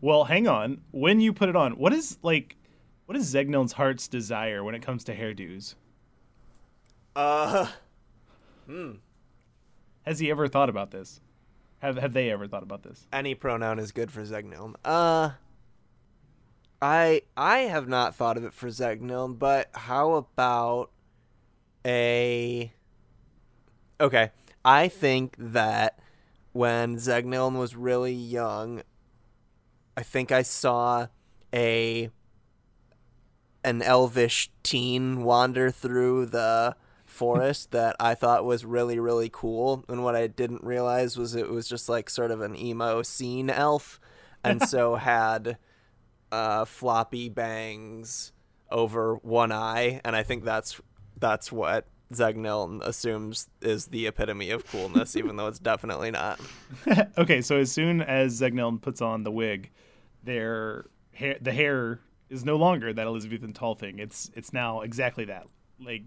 Speaker 2: Well, hang on. When you put it on, what is like, what is Zegneln's heart's desire when it comes to hairdos?
Speaker 3: uh hmm.
Speaker 2: Has he ever thought about this? Have Have they ever thought about this?
Speaker 3: any pronoun is good for Zegneln. Uh I I have not thought of it for Zegneln, but how about a Okay. I think that when Zegneln was really young, I think I saw a an elvish teen wander through the forest that I thought was really really cool and what I didn't realize was it was just like sort of an emo scene elf and so had uh floppy bangs over one eye and I think that's that's what Zegneln assumes is the epitome of coolness even though it's definitely not.
Speaker 2: okay, so as soon as Zegneln puts on the wig, their hair, the hair is no longer that Elizabethan tall thing. It's it's now exactly that, like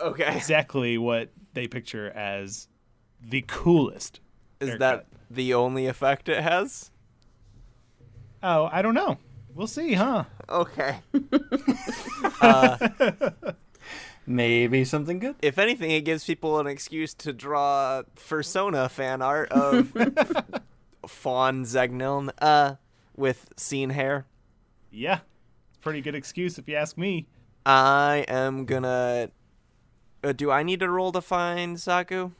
Speaker 3: Okay.
Speaker 2: exactly what they picture as the coolest.
Speaker 3: Is
Speaker 2: haircut.
Speaker 3: that the only effect it has?
Speaker 2: Oh, I don't know. We'll see, huh?
Speaker 3: Okay.
Speaker 4: Maybe something good.
Speaker 3: if anything, it gives people an excuse to draw Fursona fan art of Fawn Zegneln uh, with scene hair.
Speaker 2: Yeah, pretty good excuse if you ask me.
Speaker 3: I am gonna. Uh, do I need to roll to find Saku?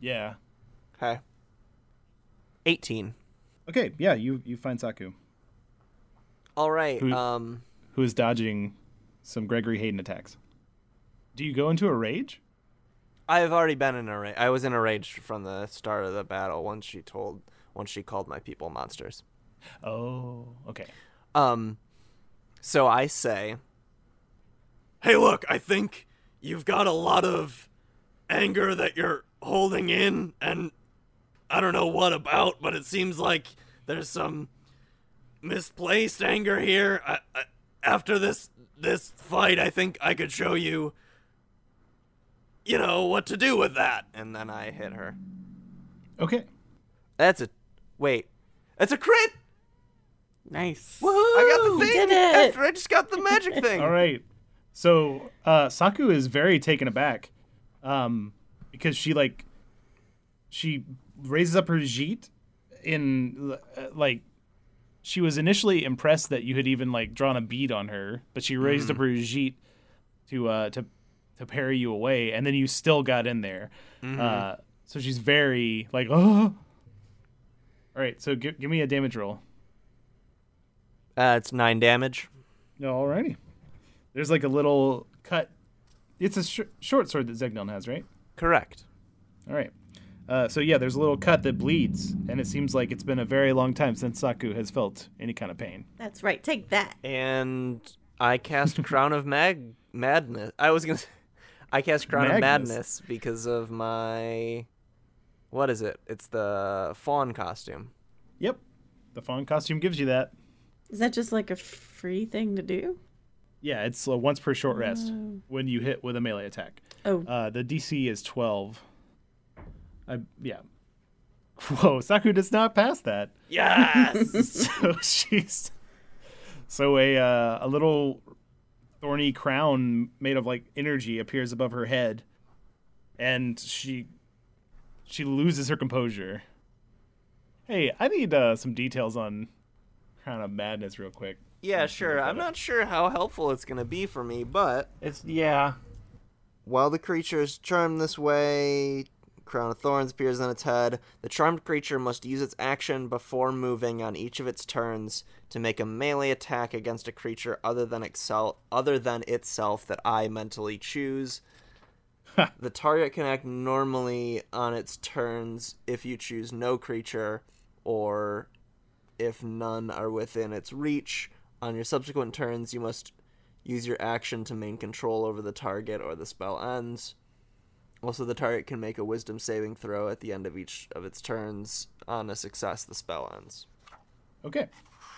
Speaker 2: Yeah.
Speaker 3: Okay. 18.
Speaker 2: Okay. Yeah, you you find Saku,
Speaker 3: All right.
Speaker 2: Who-
Speaker 3: Um.
Speaker 2: who is dodging some Gregory Hayden attacks. Do you go into a rage?
Speaker 3: I've already been in a rage. I was in a rage from the start of the battle once she told once she called my people monsters.
Speaker 2: Oh, okay.
Speaker 3: Um, so I say, "Hey, look, I think you've got a lot of anger that you're holding in, and I don't know what about, but it seems like there's some misplaced anger here. I, I, after this this fight, I think I could show you, you know, what to do with that." And then I hit her.
Speaker 2: Okay.
Speaker 3: That's a wait. That's a crit.
Speaker 1: Nice.
Speaker 3: I got the thing
Speaker 1: did it.
Speaker 3: after I just got the magic thing.
Speaker 2: All right. So uh, Saku is very taken aback, um, because she like she raises up her jeet in uh, like she was initially impressed that you had even like drawn a bead on her, but she raised up her jeet to uh to to parry you away, and then you still got in there. Uh, so she's very like oh. All right, so give give me a damage roll.
Speaker 3: Uh, it's nine damage.
Speaker 2: No, alrighty. There's like a little cut. It's a sh- short sword that Zegnon has, right?
Speaker 3: Correct.
Speaker 2: All right. Uh, so yeah, there's a little cut that bleeds, and it seems like it's been a very long time since Saku has felt any kind of pain.
Speaker 1: That's right. Take that.
Speaker 3: And I cast Crown of Mag Madness. I was gonna. Say, I cast Crown of Madness because of my. What is it? It's the fawn costume.
Speaker 2: Yep, the fawn costume gives you that.
Speaker 1: Is that just like a free thing to do?
Speaker 2: Yeah, it's uh, once per short rest when you hit with a melee attack.
Speaker 1: Oh,
Speaker 2: Uh, the DC is 12. I yeah. Whoa, Saku does not pass that.
Speaker 3: Yes.
Speaker 2: so she's so a uh, a little thorny crown made of like energy appears above her head, and she she loses her composure. Hey, I need uh, some details on Crown of Madness real quick.
Speaker 3: yeah, sure. I'm not sure how helpful it's gonna be for me, but
Speaker 4: It's yeah.
Speaker 3: While the creature is charmed this way, Crown of Thorns appears on its head. The charmed creature must use its action before moving on each of its turns to make a melee attack against a creature other than excel other than itself that I mentally choose. the target can act normally on its turns if you choose no creature or if none are within its reach. On your subsequent turns, you must use your action to maintain control over the target or the spell ends. Also, the target can make a wisdom saving throw at the end of each of its turns. On a success, the spell ends.
Speaker 2: Okay,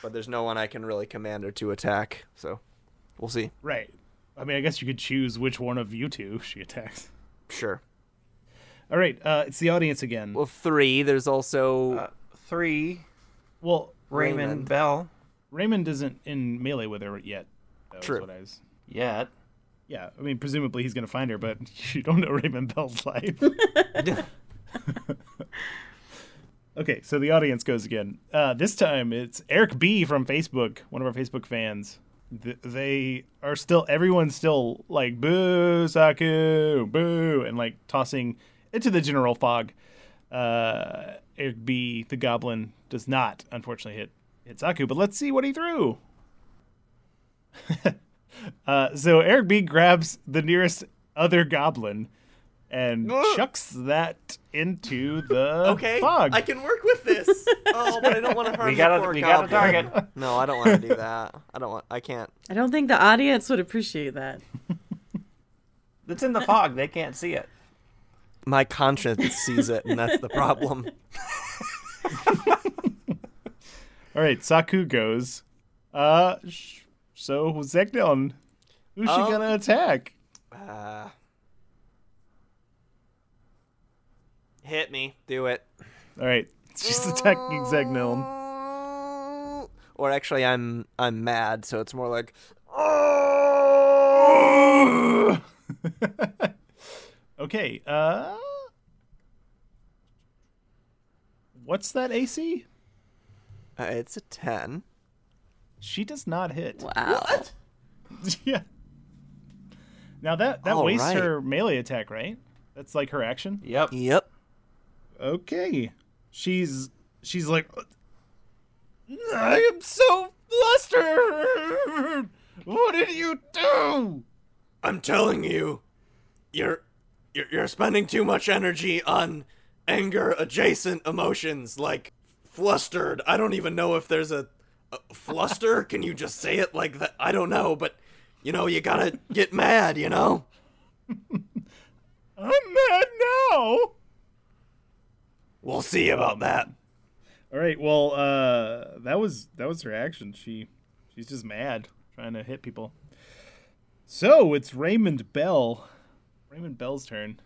Speaker 3: But there's no one I can really command her to attack, so we'll see.
Speaker 2: right. I mean, I guess you could choose which one of you two she attacks.
Speaker 3: Sure.
Speaker 2: All right, uh, it's the audience again.
Speaker 3: Well, three, there's also.
Speaker 4: Uh, three.
Speaker 2: Well,
Speaker 4: Raymond,
Speaker 3: Raymond.
Speaker 4: Bell.
Speaker 2: Raymond isn't in melee with her yet. That
Speaker 3: True.
Speaker 2: what I was-
Speaker 4: Yet.
Speaker 2: Yeah, I mean, presumably he's going to find her, but you don't know Raymond Bell's life. okay, so the audience goes again. Uh, this time it's Eric B from Facebook, one of our Facebook fans. Th- they are still, everyone's still like, boo, Saku, boo, and like tossing into the general fog. Uh, Eric B, the goblin, does not, unfortunately, hit, hit Saku, but let's see what he threw. Uh, so Eric B grabs the nearest other goblin and chucks that into the
Speaker 3: Okay,
Speaker 2: fog.
Speaker 3: I can work with this. oh, but I don't want to harm
Speaker 4: We
Speaker 3: the
Speaker 4: got a
Speaker 3: poor
Speaker 4: we got a
Speaker 3: goblin.
Speaker 4: target.
Speaker 3: No, I don't want to do that. I don't want. I can't.
Speaker 1: I don't think the audience would appreciate that.
Speaker 4: It's in the fog. They can't see it.
Speaker 3: My conscience sees it, and that's the problem.
Speaker 2: All right, Saku goes. Uh, sh- so Zekdon, who's she
Speaker 3: Um,
Speaker 2: gonna attack?
Speaker 3: Uh, hit me. Do it.
Speaker 2: All right, she's attacking Zegnon.
Speaker 3: Or actually, I'm I'm mad, so it's more like.
Speaker 2: okay. Uh, what's that AC?
Speaker 3: Uh, it's a ten.
Speaker 2: She does not hit.
Speaker 1: Wow.
Speaker 2: yeah. Now that that
Speaker 3: All
Speaker 2: wastes
Speaker 3: right.
Speaker 2: her melee attack, right? That's like her action.
Speaker 4: Yep.
Speaker 3: Yep.
Speaker 2: Okay. She's she's like I am so flustered. What did you do?
Speaker 3: I'm telling you, you're you're, you're spending too much energy on anger adjacent emotions like flustered. I don't even know if there's a, a fluster. Can you just say it like that? I don't know, but you know, you gotta get mad, you know?
Speaker 2: I'm mad now.
Speaker 3: We'll see about that.
Speaker 2: All right. Well, uh, that was that was her action. She she's just mad, trying to hit people. So it's Raymond Bell. Raymond Bell's turn.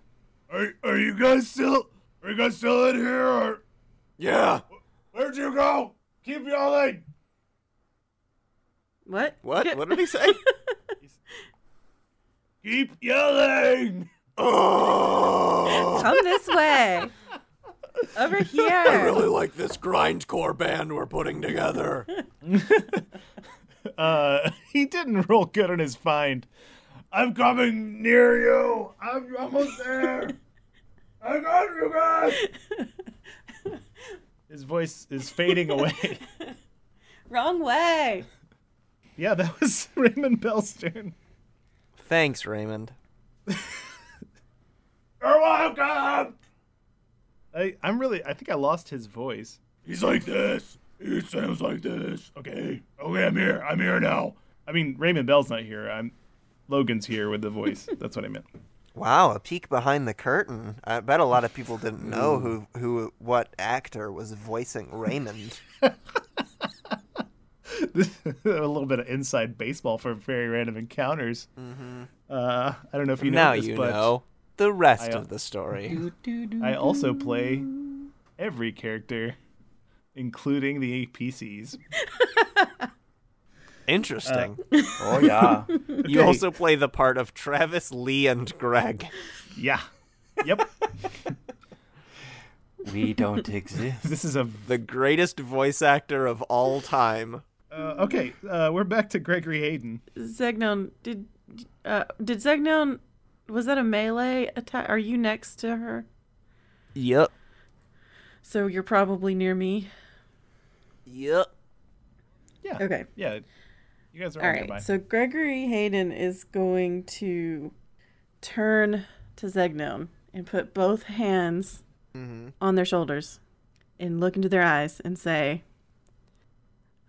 Speaker 2: Are are you guys still are you guys still in here? Or
Speaker 3: Yeah.
Speaker 2: where'd you go? Keep yelling.
Speaker 1: What?
Speaker 3: What? What did he say?
Speaker 2: Keep yelling.
Speaker 3: oh,
Speaker 1: Come this way. Over here.
Speaker 3: I really like this grindcore band we're putting together.
Speaker 2: Uh, he didn't roll good on his find. I'm coming near you. I'm almost there. I got you guys. His voice is fading away.
Speaker 1: Wrong way.
Speaker 2: yeah, that was Raymond Bell's turn.
Speaker 3: Thanks, Raymond.
Speaker 2: You're welcome. I, I'm really. I think I lost his voice. He's like this. He sounds like this. Okay. Okay, I'm here. I'm here now. I mean, Raymond Bell's not here. I'm. Logan's here with the voice. That's what I meant.
Speaker 3: Wow, a peek behind the curtain. I bet a lot of people didn't know who who what actor was voicing Raymond.
Speaker 2: a little bit of inside baseball for very random encounters. Uh, I don't know if you know
Speaker 3: now
Speaker 2: this,
Speaker 3: you
Speaker 2: but
Speaker 3: know the rest
Speaker 2: I,
Speaker 3: of the story.
Speaker 2: I also play every character, including the NPCs.
Speaker 3: Interesting.
Speaker 4: Oh yeah.
Speaker 3: You
Speaker 2: Okay.
Speaker 3: also play the part of Travis, Lee, and Greg.
Speaker 2: Yeah. Yep.
Speaker 4: we don't exist.
Speaker 2: this is a.
Speaker 3: The greatest voice actor of all time.
Speaker 2: Uh, okay, uh, we're back to Gregory Hayden.
Speaker 1: Zegnon, did uh, did Zegnon was that a melee attack? Are you next to her?
Speaker 3: Yep.
Speaker 1: So you're probably near me.
Speaker 3: Yep.
Speaker 2: Yeah.
Speaker 1: Okay.
Speaker 2: Yeah. You guys are all,
Speaker 1: All right.
Speaker 2: nearby.
Speaker 1: So Gregory Hayden is going to turn to Zegnon and put both hands mm-hmm. on their shoulders and look into their eyes and say,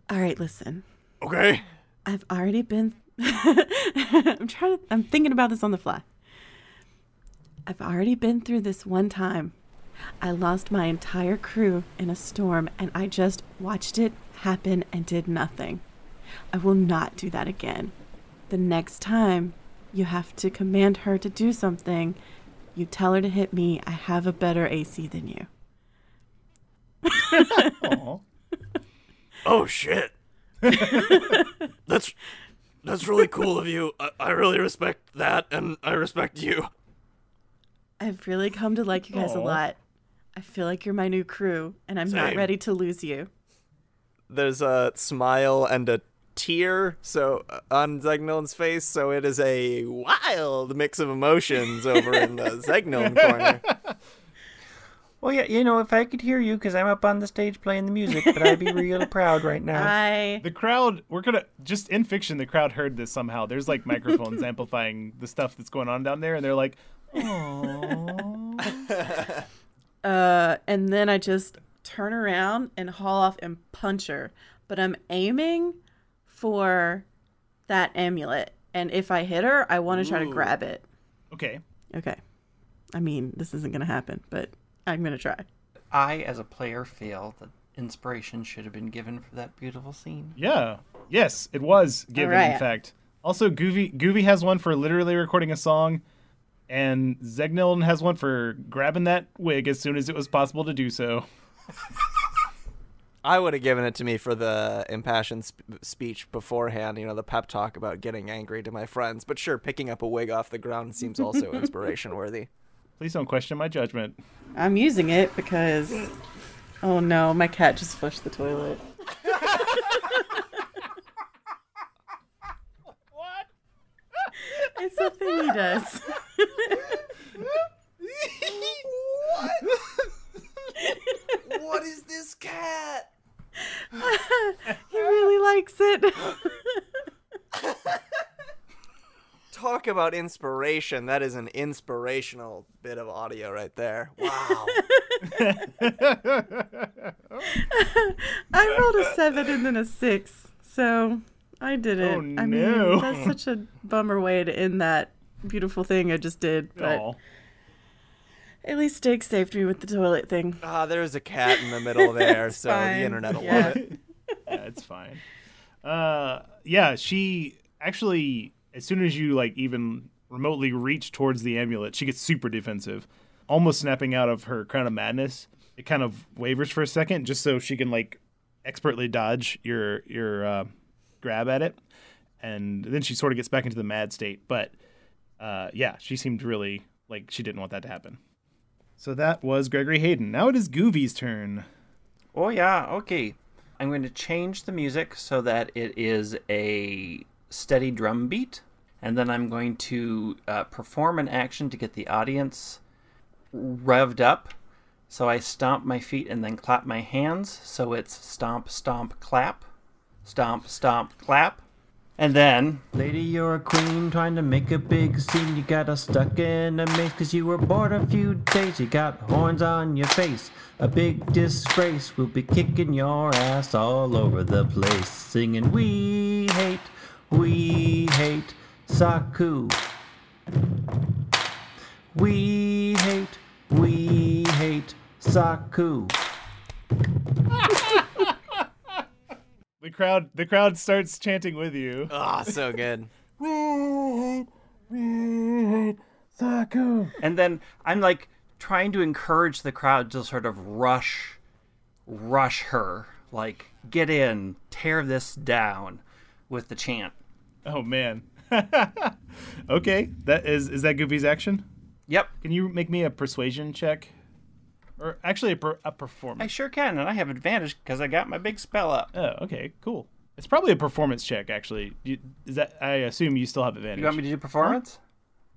Speaker 1: "All right, listen.
Speaker 3: Okay.
Speaker 1: I've already been. I'm trying to. I'm thinking about this on the fly. I've already been through this one time. I lost my entire crew in a storm, and I just watched it happen and did nothing. I will not do that again. The next time you have to command her to do something, you tell her to hit me. I have a better AC than you.
Speaker 2: Aw.
Speaker 3: Oh shit. that's that's really cool of you. I, I really respect that, and I respect you.
Speaker 1: I've really come to like you guys a lot. I feel like you're my new crew, and I'm not ready to lose you.
Speaker 3: There's a smile and a tear so uh, on Zegnon's face, so it is a wild mix of emotions over in the Zegnon corner.
Speaker 4: Well, yeah, you know, if I could hear you, because I'm up on the stage playing the music, but I'd be real proud right now.
Speaker 1: I
Speaker 2: The crowd, we're gonna just in fiction. The crowd heard this somehow. There's like microphones amplifying the stuff that's going on down there, and they're like, "Oh,
Speaker 1: uh, and then I just turn around and haul off and punch her. But I'm aiming for that amulet, and if I hit her, I want to try to grab it.
Speaker 2: okay."
Speaker 1: Okay. I mean, this isn't gonna happen, but I'm gonna try.
Speaker 4: I, as a player, feel that inspiration should have been given for that beautiful scene.
Speaker 2: Yeah. Yes, it was given.
Speaker 1: right.
Speaker 2: In fact, also Goovy Goovy has one for literally recording a song, and Zegneln has one for grabbing that wig as soon as it was possible to do so.
Speaker 3: I would have given it to me for the impassioned sp- speech beforehand, you know, the pep talk about getting angry to my friends. But sure, picking up a wig off the ground seems also inspiration worthy.
Speaker 2: Please don't question my judgment.
Speaker 1: I'm using it because. Oh no, my cat just flushed the toilet.
Speaker 2: What?
Speaker 1: It's a thing he does.
Speaker 3: what? what is this cat?
Speaker 1: he really likes it.
Speaker 3: Talk about inspiration. That is an inspirational bit of audio right there. Wow.
Speaker 1: I rolled a seven and then a six, so I did it.
Speaker 2: Oh,
Speaker 1: I
Speaker 2: no.
Speaker 1: mean, that's such a bummer way to end that beautiful thing I just did. But
Speaker 2: Aw.
Speaker 1: At least Steak saved me with the toilet thing.
Speaker 3: Ah, there's a cat in the middle there,
Speaker 1: It's
Speaker 3: so
Speaker 1: fine.
Speaker 3: the internet will
Speaker 1: Yeah.
Speaker 3: love it.
Speaker 2: yeah, it's fine. Uh, yeah, she actually, as soon as you like even remotely reach towards the amulet, she gets super defensive, almost snapping out of her crown of madness. It kind of wavers for a second, just so she can like expertly dodge your your uh, grab at it, and then she sort of gets back into the mad state. But uh, yeah, she seemed really like she didn't want that to happen. So that was Gregory Hayden. Now it is Goovy's turn.
Speaker 4: Oh yeah, okay. I'm going to change the music so that it is a steady drum beat, and then I'm going to uh, perform an action to get the audience revved up. So I stomp my feet and then clap my hands. So it's stomp, stomp, clap, stomp, stomp, clap. And then, lady, you're a queen trying to make a big scene. You got us stuck in a maze because you were bored a few days. You got horns on your face, a big disgrace. We'll be kicking your ass all over the place, singing, We hate, we hate Saku. We hate, we hate Saku.
Speaker 2: The crowd, the crowd starts chanting with you.
Speaker 3: Ah, so good. we hate, we hate Saku.
Speaker 4: And then I'm like trying to encourage the crowd to sort of rush rush her. Like get in, tear this down with the chant.
Speaker 2: Oh man. okay, that is is that Goofy's action?
Speaker 4: Yep,
Speaker 2: Can you make me a persuasion check, or actually a, per, a performance?
Speaker 4: I sure can, and I have advantage because I got my big spell up.
Speaker 2: Oh, okay, cool. It's probably a performance check. Actually, you, is that? I assume you still have advantage.
Speaker 4: You want me to do performance?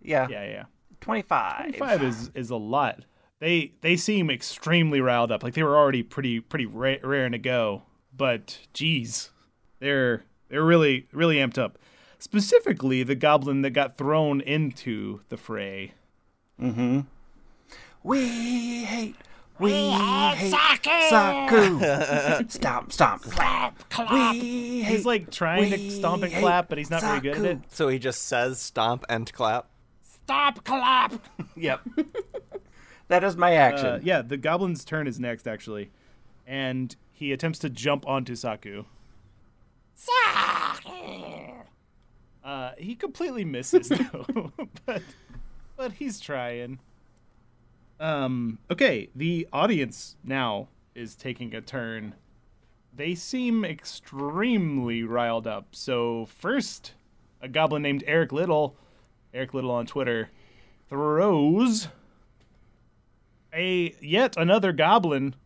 Speaker 4: Yeah.
Speaker 2: Yeah, yeah.
Speaker 4: Twenty
Speaker 2: five. Twenty five is is a lot. They they seem extremely riled up. Like they were already pretty pretty ra- raring to go. But geez, they're they're really really amped up. Specifically, the goblin that got thrown into the fray. Mm-hmm.
Speaker 4: We hate. We, hate Saku. Saku. stomp, stomp, clap. We hate.
Speaker 2: He's like trying to stomp and clap, but he's not very good at it.
Speaker 3: So he just says stomp and clap.
Speaker 2: Stop clap.
Speaker 4: Yep. that is my action.
Speaker 2: Uh, yeah, the goblin's turn is next actually, and he attempts to jump onto Saku. Saku. Uh, he completely misses though, but but he's trying. Um. Okay, the audience now is taking a turn. They seem extremely riled up. So first, a goblin named Eric Little, Eric Little on Twitter, throws a yet another goblin.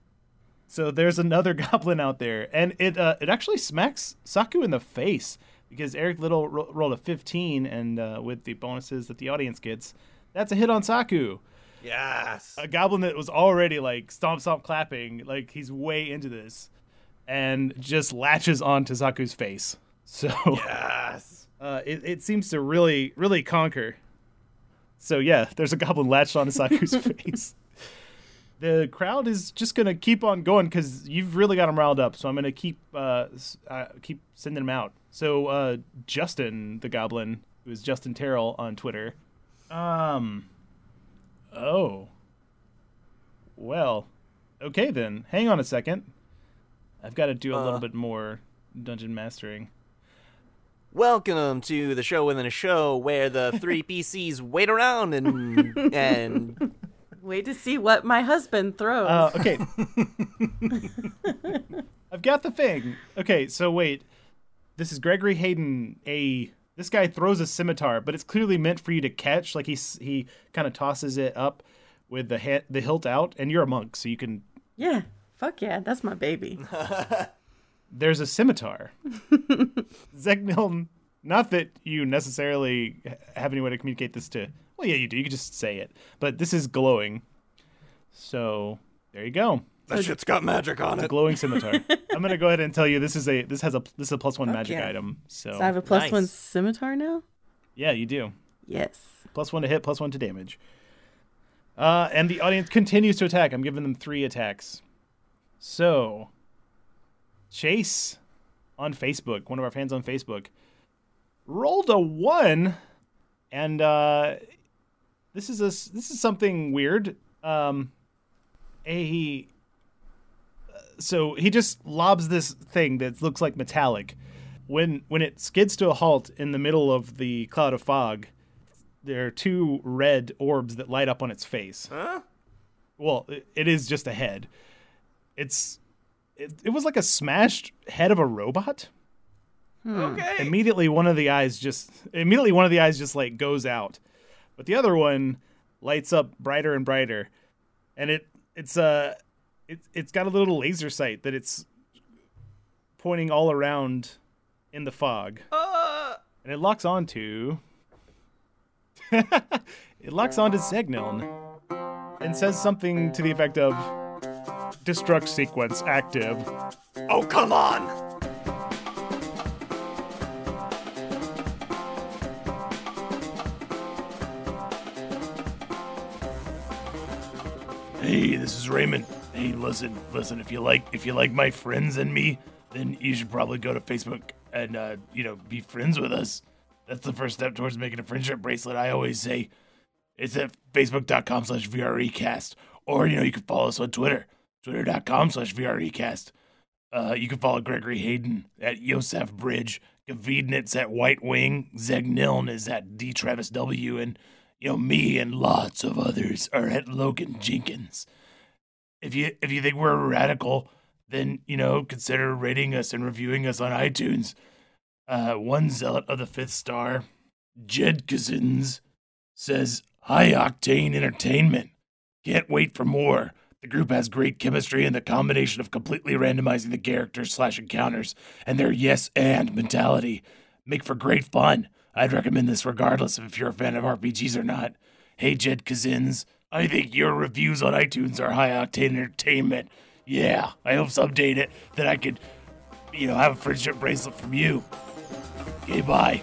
Speaker 2: So there's another goblin out there, and it uh, it actually smacks Saku in the face because Eric Little ro- rolled a 15, and uh, with the bonuses that the audience gets, that's a hit on Saku.
Speaker 3: Yes.
Speaker 2: A goblin that was already like stomp stomp clapping, like he's way into this, and just latches onto Saku's face. So
Speaker 3: Yes.
Speaker 2: uh, it, it seems to really, really conquer. So yeah, there's a goblin latched onto Saku's face. The crowd is just gonna keep on going because you've really got them riled up. So I'm gonna keep uh, uh keep sending them out. So uh, Justin, the goblin, who is Justin Terrell on Twitter. Um. Oh. Well, okay then. Hang on a second. I've got to do a little
Speaker 3: Uh.
Speaker 2: bit more dungeon mastering.
Speaker 3: Welcome to the show within a show where the three PCs wait around and and
Speaker 1: Wait to see what my husband throws.
Speaker 2: Uh, okay. I've got the thing. Okay, so wait. This is Gregory Hayden. A this guy throws a scimitar, but it's clearly meant for you to catch. Like he he kind of tosses it up with the ha- the hilt out, and you're a monk, so you can.
Speaker 1: yeah. Fuck yeah. That's my baby.
Speaker 2: There's a scimitar. Zegneln, not that you necessarily have any way to communicate this to. Well, yeah, you do. You can just say it, but this is glowing. So there you go.
Speaker 3: That shit's got magic on it.
Speaker 2: a glowing scimitar. I'm gonna go ahead and tell you this is a this has a this is a plus one magic
Speaker 1: yeah.
Speaker 2: item. So,
Speaker 1: So I have a plus
Speaker 3: Nice.
Speaker 1: one scimitar now?
Speaker 2: yeah, you do.
Speaker 1: Yes.
Speaker 2: Plus one to hit, plus one to damage. Uh, and the audience continues to attack. I'm giving them three attacks. So, Chase on Facebook, one of our fans on Facebook, rolled a one, and uh, this is a this is something weird. Um, a so he just lobs this thing that looks like metallic. When when it skids to a halt in the middle of the cloud of fog, there are two red orbs that light up on its face.
Speaker 3: Huh?
Speaker 2: Well, it, it is just a head. It's it, it was like a smashed head of a robot.
Speaker 3: Okay.
Speaker 2: Immediately one of the eyes just immediately one of the eyes just like goes out. But the other one lights up brighter and brighter. And it it's uh it, it's got a little laser sight that it's pointing all around in the fog.
Speaker 3: Uh,
Speaker 2: And it locks onto it locks onto Zegneln and says something to the effect of destruct sequence active.
Speaker 3: oh, come on.
Speaker 2: Hey, this is Raymond. Hey, listen, listen. If you like, if you like my friends and me, then you should probably go to Facebook and uh, you know be friends with us. That's the first step towards making a friendship bracelet. I always say it's at facebook.com/slash vrecast, or you know you can follow us on Twitter, twitter.com/slash vrecast. Uh, you can follow Gregory Hayden at Yosef Bridge. Gavidnitz at White Wing. Zegneln is at D Travis W. And you know, me and lots of others are at Logan Jenkins. If you if you think we're radical, then you know consider rating us and reviewing us on iTunes. Uh, one zealot of the fifth star, Jed Cousins, says high octane entertainment. Can't wait for more. The group has great chemistry and the combination of completely randomizing the characters slash encounters and their yes and mentality make for great fun. I'd recommend this regardless of if you're a fan of RPGs or not. Hey, Jed Kazins, I think your reviews on iTunes are high octane entertainment. Yeah, I hope someday that, I could, you know, have a friendship bracelet from you. Okay, bye.